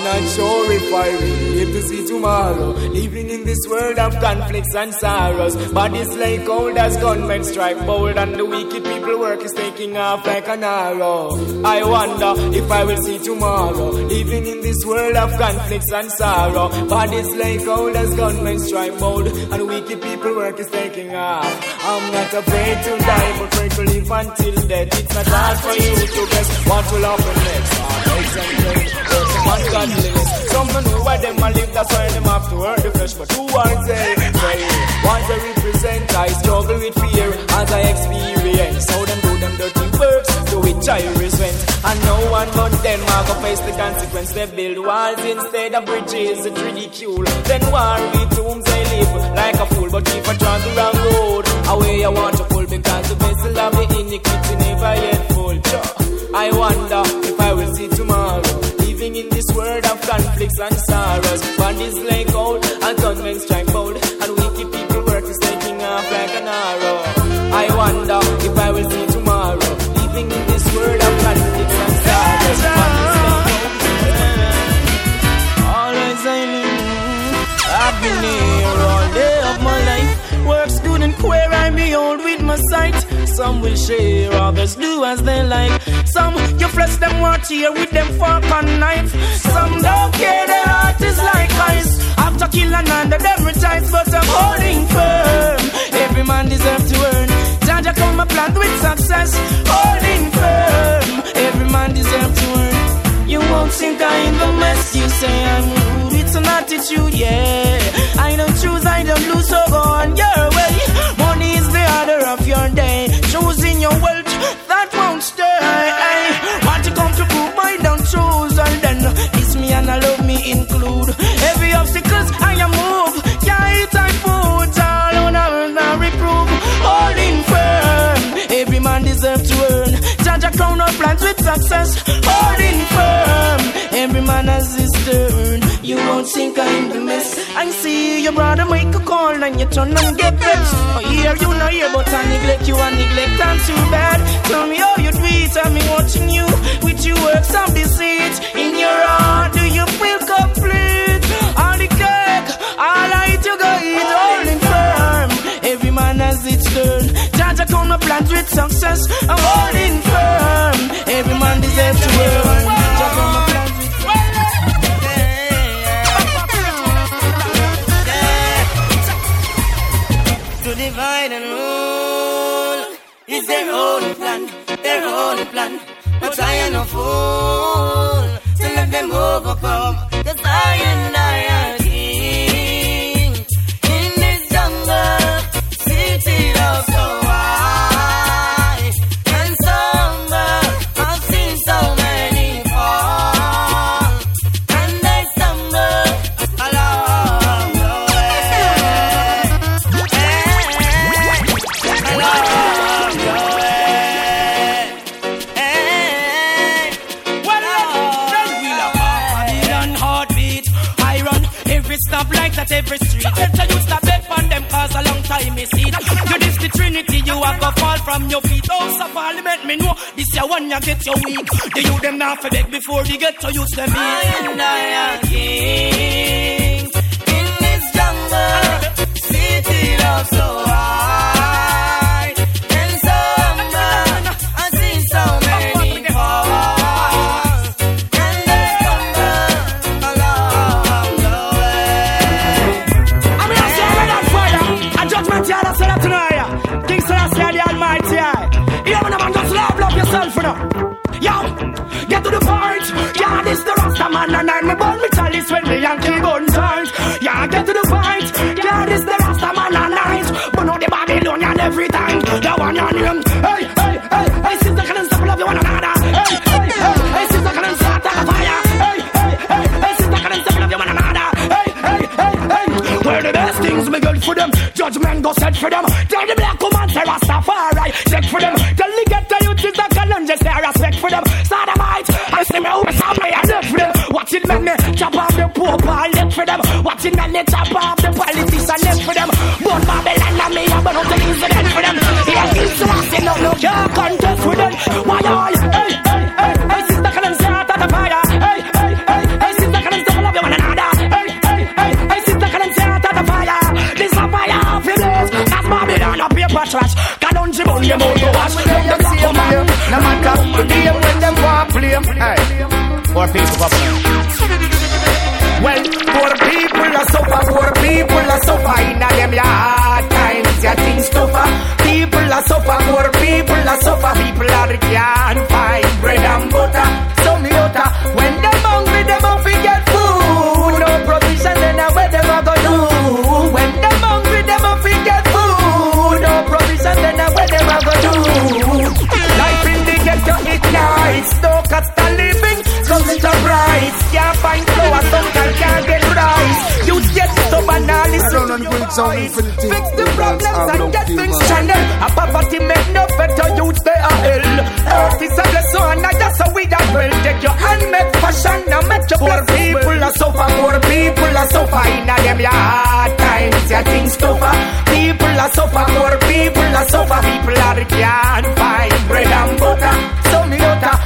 Not sure if I will live to see tomorrow. Living in this world of conflicts and sorrows. Bodies like cold as gunmen strike bold, and the wicked people work is taking off like an arrow. I wonder if I will see tomorrow. Living in this world of conflicts and sorrow. Bodies like cold as gunmen strike bold, and wicked people work is taking off. I'm not afraid to die, but afraid to live until death. It's not hard for you to guess what will happen next. And pain, hurt them ungodliness. Some don't know why them a live, that's why them have to hurt the flesh. But who are they? Say, what they represent, I struggle with fear as I experience. How them do them dirty works, to which I resent. And no one but them are gonna face the consequence. They build walls instead of bridges, it's ridicule. Then war with tombs they live like a fool. But if I try the wrong road, away I want to pull because the vessel of the iniquity never yet full. I wonder if I will see tomorrow. World of conflicts and sorrows. Bodies lay cold and gunmen strike Some will share, others do as they like. Some you flesh them want here with them fork and knife. Some don't care, their heart is like ice. After kill another, them retires, but I'm holding firm. Every man deserves to earn. Jaja come a plant with success, holding firm. Every man deserves to earn. You won't think I in the mess. You say I'm rude, it's an attitude, yeah. I don't choose, I don't lose, so go on your way. Money is the order of your day. Choosing your wealth, that won't stay. Want to come to prove I don't choose, and then it's me and I love me include. Every obstacles I am move, yeah, it's I put all on I reprove. Holding firm, every man deserves to earn. Judge a crown of plans with success. Holding firm, every man has his. I'm the mess. I see your brother make a call and you turn and get vexed. I hear you not hear, but I neglect you and neglect I'm too bad. Tell me how you do it, I'm watching you with your works of deceit. In your heart, do you feel complete? All the cake, all I eat you go eat, all holding firm. Every man has its turn. A count of plans with success. I'm holding firm. Every man deserves to earn. Divide and rule is their own plan, their own plan. But I am no fool to let them overcome. You get your weak. The youth them now for beg before they get to use them. I and I am Judgment go set for them. Tell the black woman say Rastafari. Check for them. Tell the ghetto youth is a challenge. Say respect for them. Sodomite. I see me over some I left for them. Watch it man me chop off the poor, I left for them. Watch it man me chop off the politician left for them. But Babylon and me I'm out the incident for them. Yeah, kids to us no no can't Them out to wash. Them see them here, no matter the game when them want play. Hey, poor people go Well, poor people are suffer, poor people are suffer in a them hard times, ya things tougher. People are suffer, poor people are suffer, people are can't find bread and butter. Rise. Can't find flour, some girl can't get rice. You get stubborn, now listen Down on the bridge, sound infinity. Fix the problems and and get things man. channel. A poverty make no better youth they are hell. Earth is a blessing and that's how we that will take your hand make fashion and make your poor people are suffer. Poor people are suffer in a them hard times. Yeah, things tougher. People are suffer. Poor people are suffer. People are can't find bread and butter. So me utter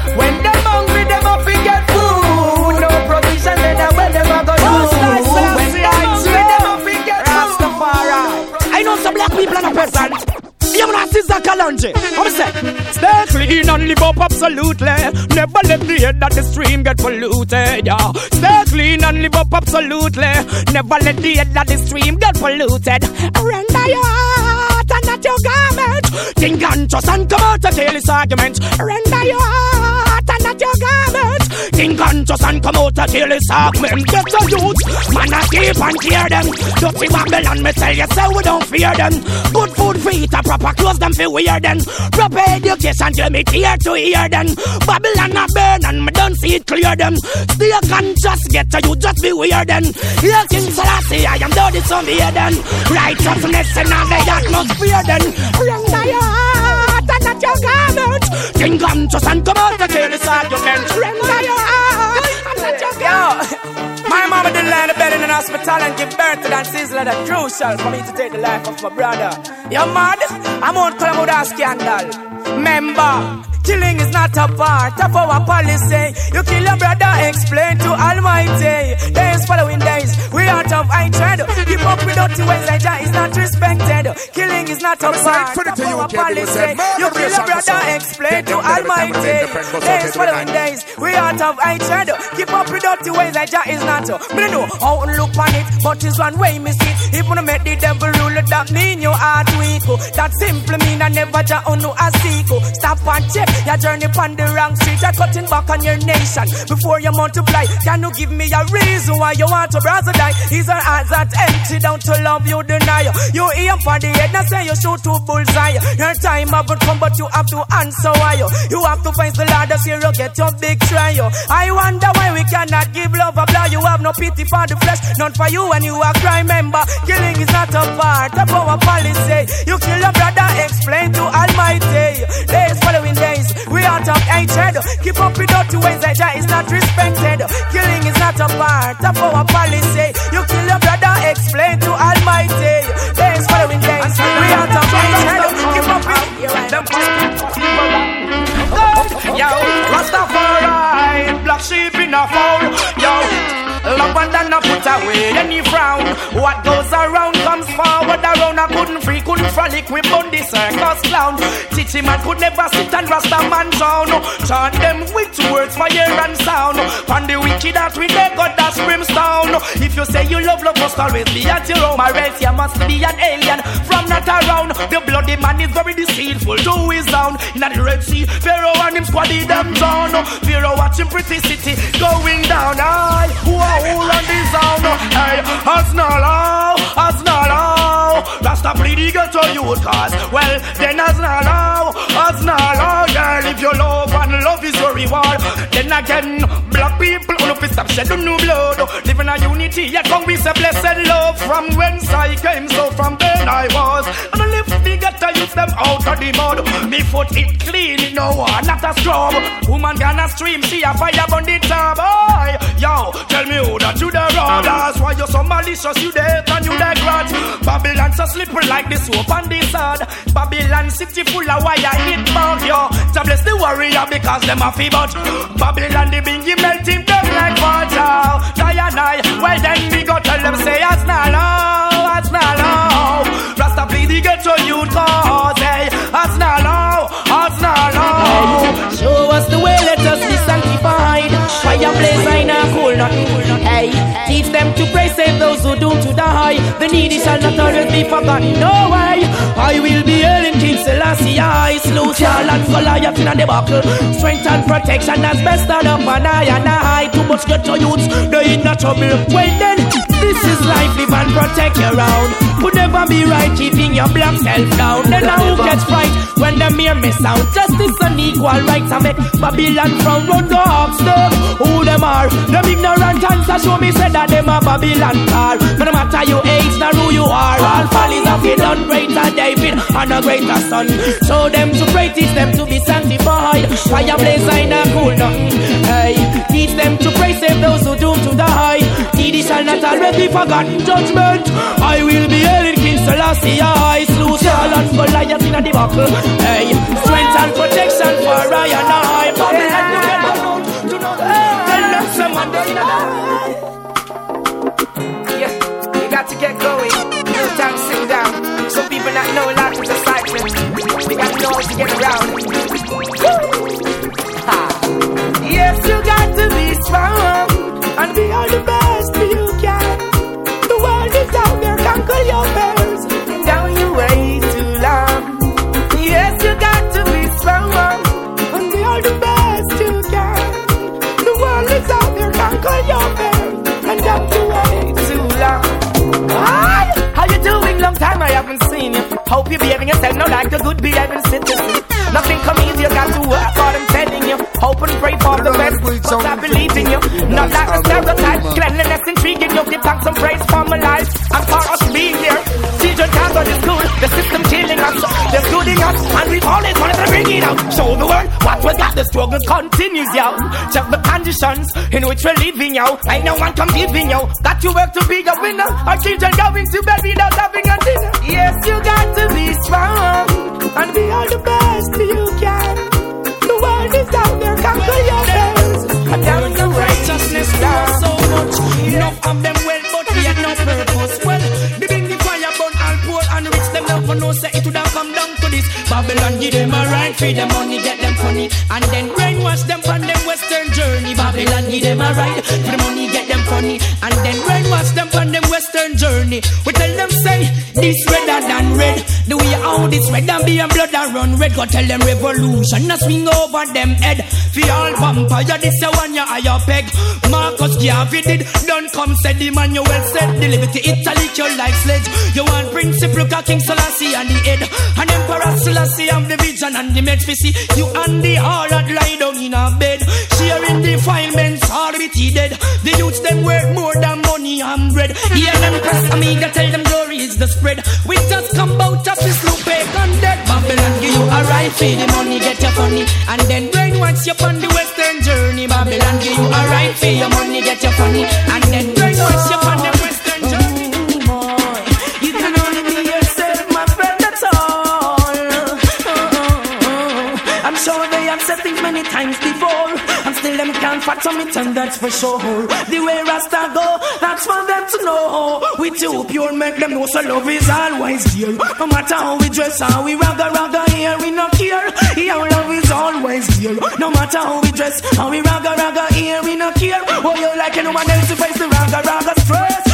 people and a peasant. You Sizzla Kalonji. What say? Stay clean and live up absolutely. Never let the head of the stream get polluted. Yeah. Stay clean and live up absolutely. Never let the head of the stream get polluted. Render your heart not your garment. Think and trust and come out kill this argument. Render your heart and not your garment. Think and trust and come out kill this argument. Get the youth, man, I keep and clear them. Dirty Babylon, me tell you, so we don't fear them. Good food for eat, a proper clothes them for wear them. Proper education, tell me tear to hear them. Babylon a burn and me don't see it clear them. Stay conscious, get to you, just be weird then. Here King Selassie, I am dirty some here then. Righteousness all the atmosphere then. Render your heart and not your garment. King conscious and come out to kill this argument. Render your heart and not your garment. My mama didn't lie in the bed in an hospital and give birth to that Sizzla that crucial for me to take the life of my brother. You mad? I'm on Clamuda scandal. Member, killing is not a part of our policy. You kill your brother, explain to Almighty. Up with dirty ways, Elijah is not respected. Killing is not a part of our policy. You kill your brother, explain to Almighty. Days following days, we out of hatred. Keep up with dirty ways, Elijah is not. Me no know how to look on it, but it's one way me see. it. If you make the devil rule, that mean your heart weak. That simply mean I never ja no a seek. Stop and check your journey on the wrong street. You're cutting back on your nation before you multiply. Can you give me a reason why you want to brother die? Is our eyes that empty down to love you deny? You aim for the head, now say you shoot to bullseye. Your time haven't come, but you have to answer why. You have to face the this year, you get your big trial. I wonder why we cannot give love a blow. You have no pity for the flesh, not for you when you are crime member. Killing is not a part of our policy. You kill your brother, explain to Almighty. Days following days. We are top hatred. Keep up with dirty ways. That is not respected. Killing is not a part of our policy. You kill your brother, explain to Almighty. Days following days. We are top hatred. Keep up with them. Yo, Rastafari, black sheep in a fold. Yo, love and put away any frown. What goes around forward around. I couldn't free, couldn't frolic with Bundy circus clown. Teaching man could never sit and Rasta man drown. Chant them with words, fire and sound. From the wicked that we they got that brimstone. If you say you love, love must always be at your home. Or else you must be an alien from not around. The bloody man is very deceitful to his sound. In the Red Sea, Pharaoh and him squaddy them down. Pharaoh watching pretty city going down. I who are all on the sound? Hey, Hasnalo, Hasnalo. Rasta bleed the ghetto youth cause. Well, then Hasnalo, Hasnalo. Girl, if you love and love is your reward. Then again, black people, who no stop shedding new blood. Living a unity, yet come we say blessed love. From whence I came, so from then I was. And I live the ghetto youth them out of the mud. Me foot it clean, it no one, not a scrub. Woman gonna stream, see a fire on the top. Boy, yo, tell me who that you the road. Um, that's why you're so malicious, you dead slippery like the soap and the sword. Babylon city full of wire, hit bug, yo. To bless the warrior because them a fee but Babylon the bingy melting down like water. Diana, well then we go tell them say as now, as now. Rasta please the ghetto youth cause, hey, as now, as now. Show us the way, Fire blaze, I know cool nothing. Hey, teach them to pray, save those who doomed to die. The needy shall not always be forgotten. No way. I will be hailing King Selassie. I slew Saul and Goliath in the buckle. Strength and protection as best out of an eye and eye. Too much good to youths, they in the trouble. Wait then, this is life, live and protect your own. Would never be right keeping your black self down. Then now who gets fright when the mere miss out? Justice and equal rights I make Babylon from the ox them. Who them are? Them ignorant answers show me say that them a Babylon car. But no matter your age, nor who you are, all follies of it done greater David and a greater son. Show them to pray, teach them to be sanctified. Fire blaze I not cool nothing. Hey, teach them to pray, save those who doomed to die. Needy shall not be forgotten judgment. I will be King Selassie. I slew Saul and Goliath in the buckle. Hey, strength and protection for I and I. To know Tell them someone they know. Yeah, you got to get going. No time to sit down. Some people not know life is a cycle. We got to know to get around. Yes, you got to be strong Hope you're behaving yourself now like a good behaving citizen. Nothing come easy, you got to work hard, I'm telling you. Hope and pray for the best, but I believe in you. Not like a stereotype, cleanliness intriguing you. Give thanks and praise for my life and for the struggle continues, yo. Check the conditions in which we're living, yo. Ain't no one come giving, yo. Got to work to be a winner. Our children going to bed without having a dinner. Yes, you got to be strong and be all the best you can. The world is out there, conquer your fears. And down the righteousness down so much. Enough of them well, but we had no purpose. Well, the bring the fire burn all poor and rich them never know say it would have come down to this. Babylon give them a right, free them money, get them funny, and then brainwash them on them western journey. Babylon give them a ride, for the money, get them funny, and then brainwash them on them western journey. We tell them say this redder than red. The way how this red and be and blood and run red. Go tell them revolution, a swing over them head. For all vampire, this a one you higher peg. Marcus Garvey did, don't come said the man said. The liberty Italy your like sledge. You want principle, King Selassie and the head. And Emperor Selassie have the vision and the meds. We see you and the harlot lie down in a bed. Sharing defilements, all he dead. The youths them worth more than money and bread. Hear them press amiga, tell them glory is the spread. We just come out of this loop, pagan dead. Babylon give you a alright for the money, get your funny, and then brainwash you on the western journey. Babylon give you alright for your money, get your funny, and then brainwash you on the things many times before. And still them can't fathom it, and that's for sure. The way Rasta go, that's for them to know. We too pure, make them know so love is always dear. No matter how we dress, how we ragga ragga here, we no care. Yeah, love is always dear. No matter how we dress, how we ragga ragga here, we no care. Oh, you like anyone else to face the ragga ragga stress?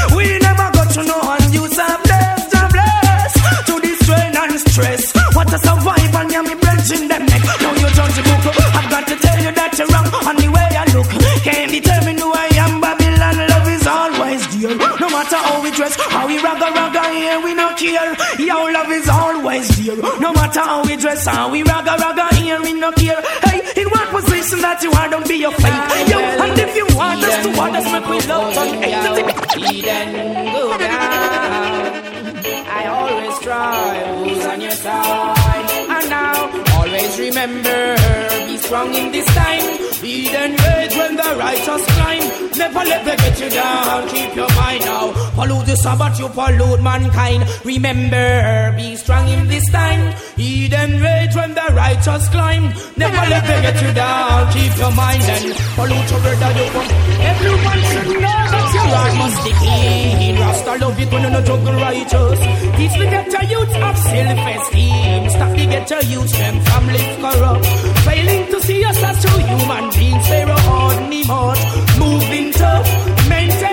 And stress. What a survival, yeah, me branching them neck. Now you judge the book. I've got to tell you that you're wrong on the way I look. Can't determine who I am, Babylon. Love is always dear. No matter how we dress, how we ragga ragga here, we no care. Your love is always dear. No matter how we dress, how we ragga ragga here, we no care. Hey, in what position that you are, don't be afraid. Yo, and if you want us to want us, make we love and hate. Eden, go down. Who's on your side. And remember, be strong in this time. Eden rage when the righteous climb. Never let them get you down. Keep your mind now. Pollute the Sabbath, you pollute mankind. Remember, be strong in this time. Eden rage when the righteous climb. Never let them get you down. Keep your mind and pollute your brother. You come. Everyone should know that your heart must be clean. Rasta love it when you're not juggle righteous. Teach the ghetto youth of self-esteem. Stop the ghetto youth from live corrupt. Failing to see us as true human beings. Pharaoh ordinary mode. Moving tough. Maintaining an evilous regime.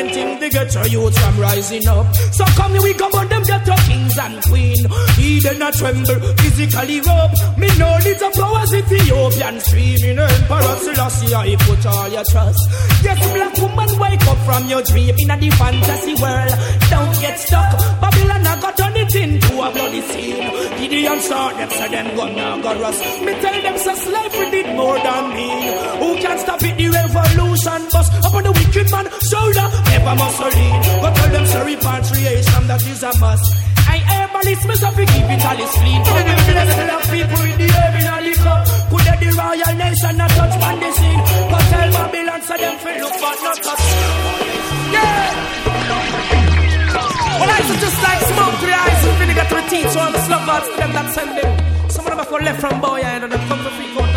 Preventing the ghetto youth from rising up. So come here we come on them ghetto kings and queen. Eden a tremble. Physically rub. Me know little flowers Ethiopian streaming. Emperor Selassie I put all your trust. Yes black woman wake up from your dream. In a the fantasy world. Don't get stuck. Babylon I got turn it into a bloody scene. Gideon start them so them gonna go rust. Me tell them so slavery did more than me. Who can stop it? The revolution bust up on the wicked man shoulder. Never Mussolini. Go tell them sorry repatriation that is a must. I herbalist myself to keep it all is clean. Come and bless love people with the herb in a liquor. Could let the royal nation not touch on the scene. But tell Babylon so them feel look but not touch. Yeah! Well, I just like smoke to the eyes and vinegar to the teeth. So the sluggers to them that send them. Some of them are for left from boy and them come to free court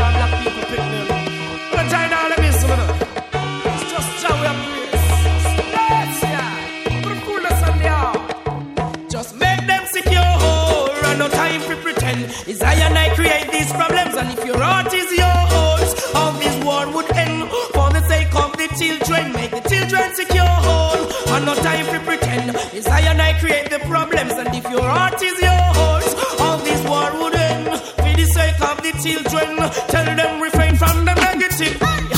It's I and I create these problems. And if your heart is yours, all this war would end. For the sake of the children, make the children secure. And no time for pretend. It's I and I create the problems. And if your heart is yours, all this war would end. For the sake of the children, tell them refrain from the negative.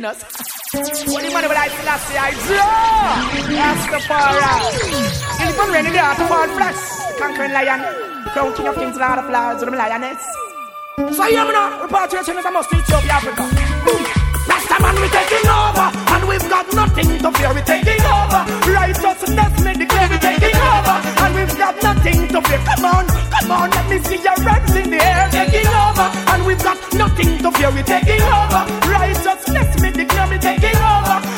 What money will I I the there to fall flesh. Conquering lion. Crown king of kings, of the lioness. So Africa. Rasta man, we taking over, and we've got nothing to fear. We taking over. Righteousness, make the clear. We taking over, and we've got nothing to fear. Come on, come on, let me see your hands in the air. Taking over, and we've got nothing to fear. We taking over. Righteousness,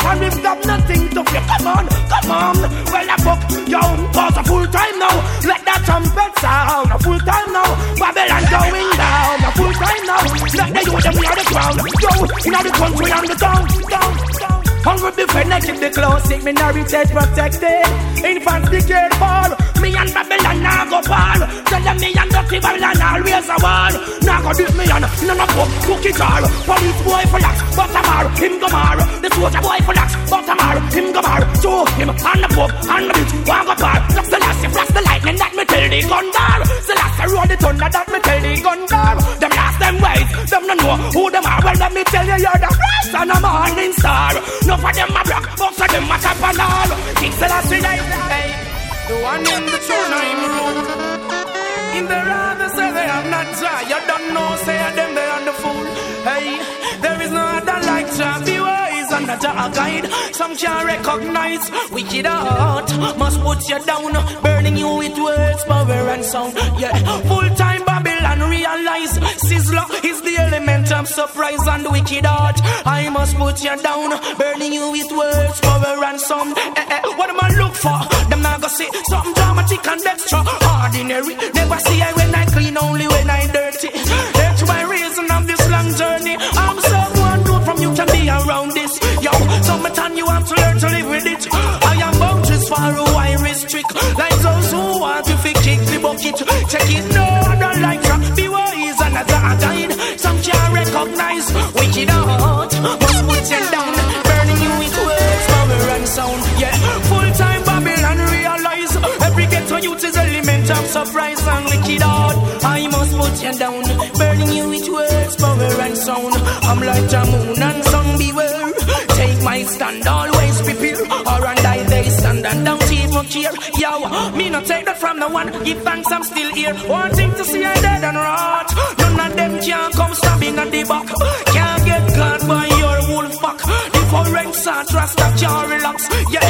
and we've got nothing to fear. Come on, come on. Well, I book yo, cause a full time now. Let that trumpet sound. A full time now. Babylon going down. A full time now. Let the youth them near the ground. Yo, in the country and the town, down, down. Hungry defend, I keep the close, sick minority protected. Infants decade fall. Me and Babylon now go fall. Tell them me and dirty Babylon always a war. Now go dip me and none of them cook it all. Police boy for lax, but mar, him go mar. The soldier boy for lax, but mar, him go mar. to him and the Pope and the bitch. Walk up bar. The last flash the lightning that me tell the gun bar. The last roll the thunder that me tell the gun bar. Them last them ways. Them no know who them are. Well, let me tell you, you're the rise and a morning star. No for them a block, but for them a top and all. King Selassie, the one in the throne, I'm rude. In the rather say they have not tried. You don't know, say them they are the fool. Hey, there is no other like Jah. Be wise and a guide. Some can't recognize wicked heart. Must put you down, burning you with words, power and sound. Yeah, element of surprise and wicked heart. I must put you down, burning you with words, for and sound. Eh, eh, what am I look for? Them not gonna something dramatic and extra ordinary. Never see I when I clean, only when I dirty. That's my reason of this long journey. I'm someone good from you can be around this. Yo, summertime you have to learn surprise and wicked heart. I must put you down, burning you with words, power and sound. I'm like the moon and sun, beware. Take my stand, always prepare. Or and I they stand and don't even care. Yo, me not take that from the one. Give thanks, I'm still here. Wanting to see I dead and rot. None of them can come stabbing at the back. Can't get caught by your wolf pack. The foreign sand rasta can't relax. Yeah,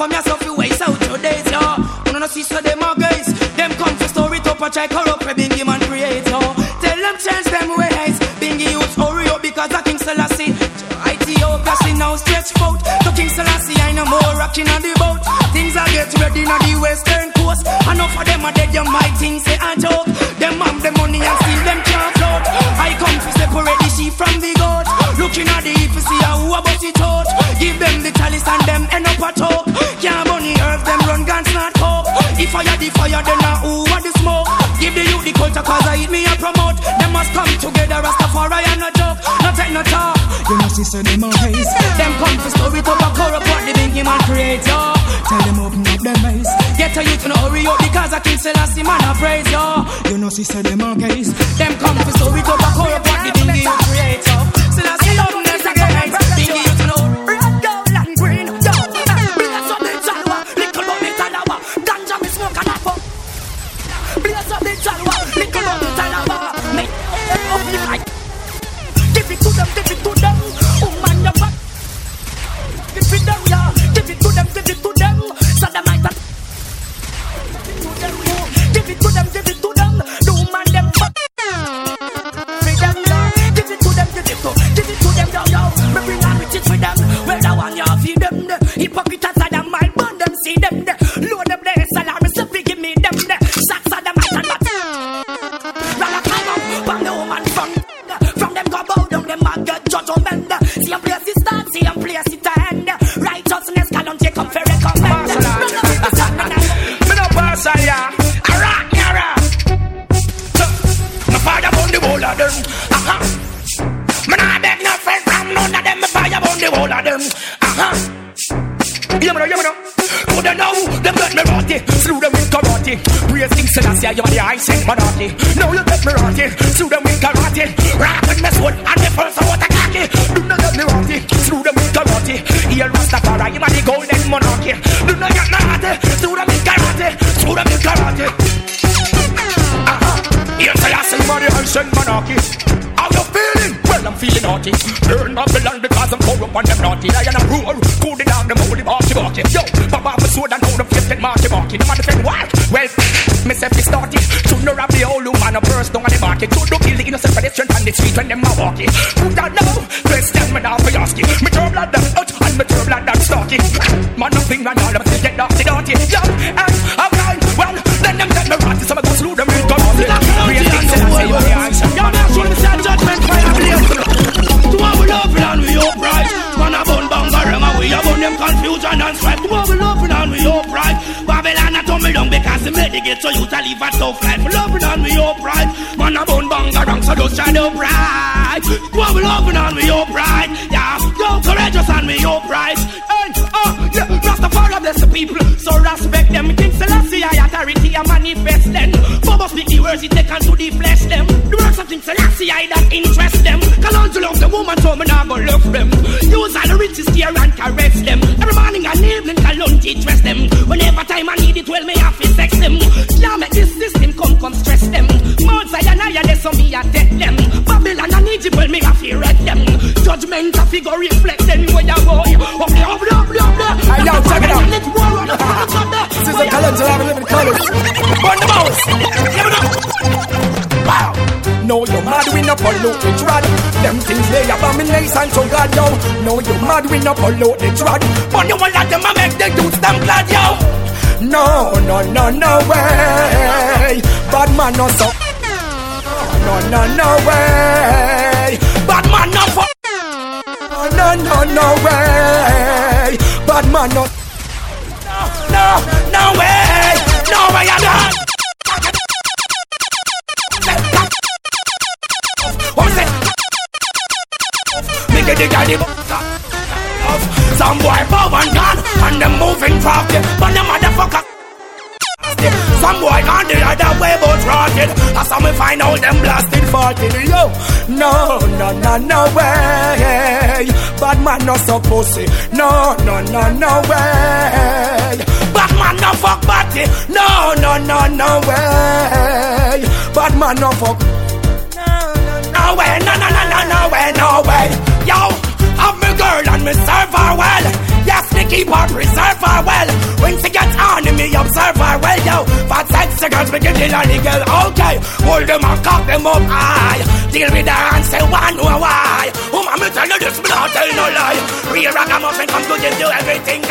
up come yourself you waste out your days yo. You know see so them are guys. Them come to story to watch I corrupt for Bingy man create yo. Tell them change them ways. Bingy you to hurry up because I King Selassie. Ethiopia see now stretch out. To King Selassie I no more rocking on the boat. Things are get ready on the western coast. Enough of them are dead you might think say a joke. Them have the money and still them can't float. I come to separate the sheep from the goat. Looking at the if you see If I the fire then now who want the smoke. Give the youth the culture cause I eat me and promote. Them must come together Rastafari and no joke. No take no talk. You know sister them on face. Them come for story to up what the big man create yo. Tell them open up them eyes. Get a youth to hurry up because I King Selassie man I praise yo. You know sister them on case. Them come for story to up what the big man create yo. Selassie love confusion and strife. The more we loving and we upright. Babylon a tumble down because he made the gate so you to live a tough life. Loving and we upright. Man a bone banga down so don't shine upright. The more we loving and we upright. Yeah, don't courageous and we upright. Hey bless people, so respect them. King Selassie, I authority, I manifest them. Speak the words, he take on to the flesh them. The words of King Selassie, I that interest them. Love the woman, so me not go love them. Use all the riches here and caress them. Every morning and evening, to dress them. Whenever time I need it, well, me have to sex them. Can't make this system come, come stress them. Mount Zion, I they so me a dead them. Babylon and Egypt, well, me have to red them. Judgment, a figure reflect them where you go. Up up up up Hey, yo, check it out. Let's war on the front of the- This is a calendar I live in colors. Burn the mouse. Give it up. Wow. No, you mad we no pollute the trad. Them things they abomination to God, yo. No, you're mad we no pollute the trad. But you want let them a make the dudes them glad, yo. No, no, no, no way. Bad man no so. No, no, no way. Bad man no fuck. No, no, no way. Bad man no. No, no way. No way. What say? Make it the daddy Some boy bow and gun And them moving crafty But the motherfucker some boy gone the other way but rotted That's how me find out them blasted farted Yo, no, no, no, no way. Bad man no so pussy. No, no, no, no way. Bad man no fuck body No, no, no, no way. Bad man no fuck. No way, no, no, no, no, no way, no way. Yo, have me girl and me serve her well. Yes, me keep her preserve her well. When she gets on me, observe her well, yo. For ten seconds, me give the lolly girl, okay. Hold them and cock them up high. Deal with her and say, one, know why. Oh, me tell you this, me not tell no lie. Real ragamuffin come to give you everything.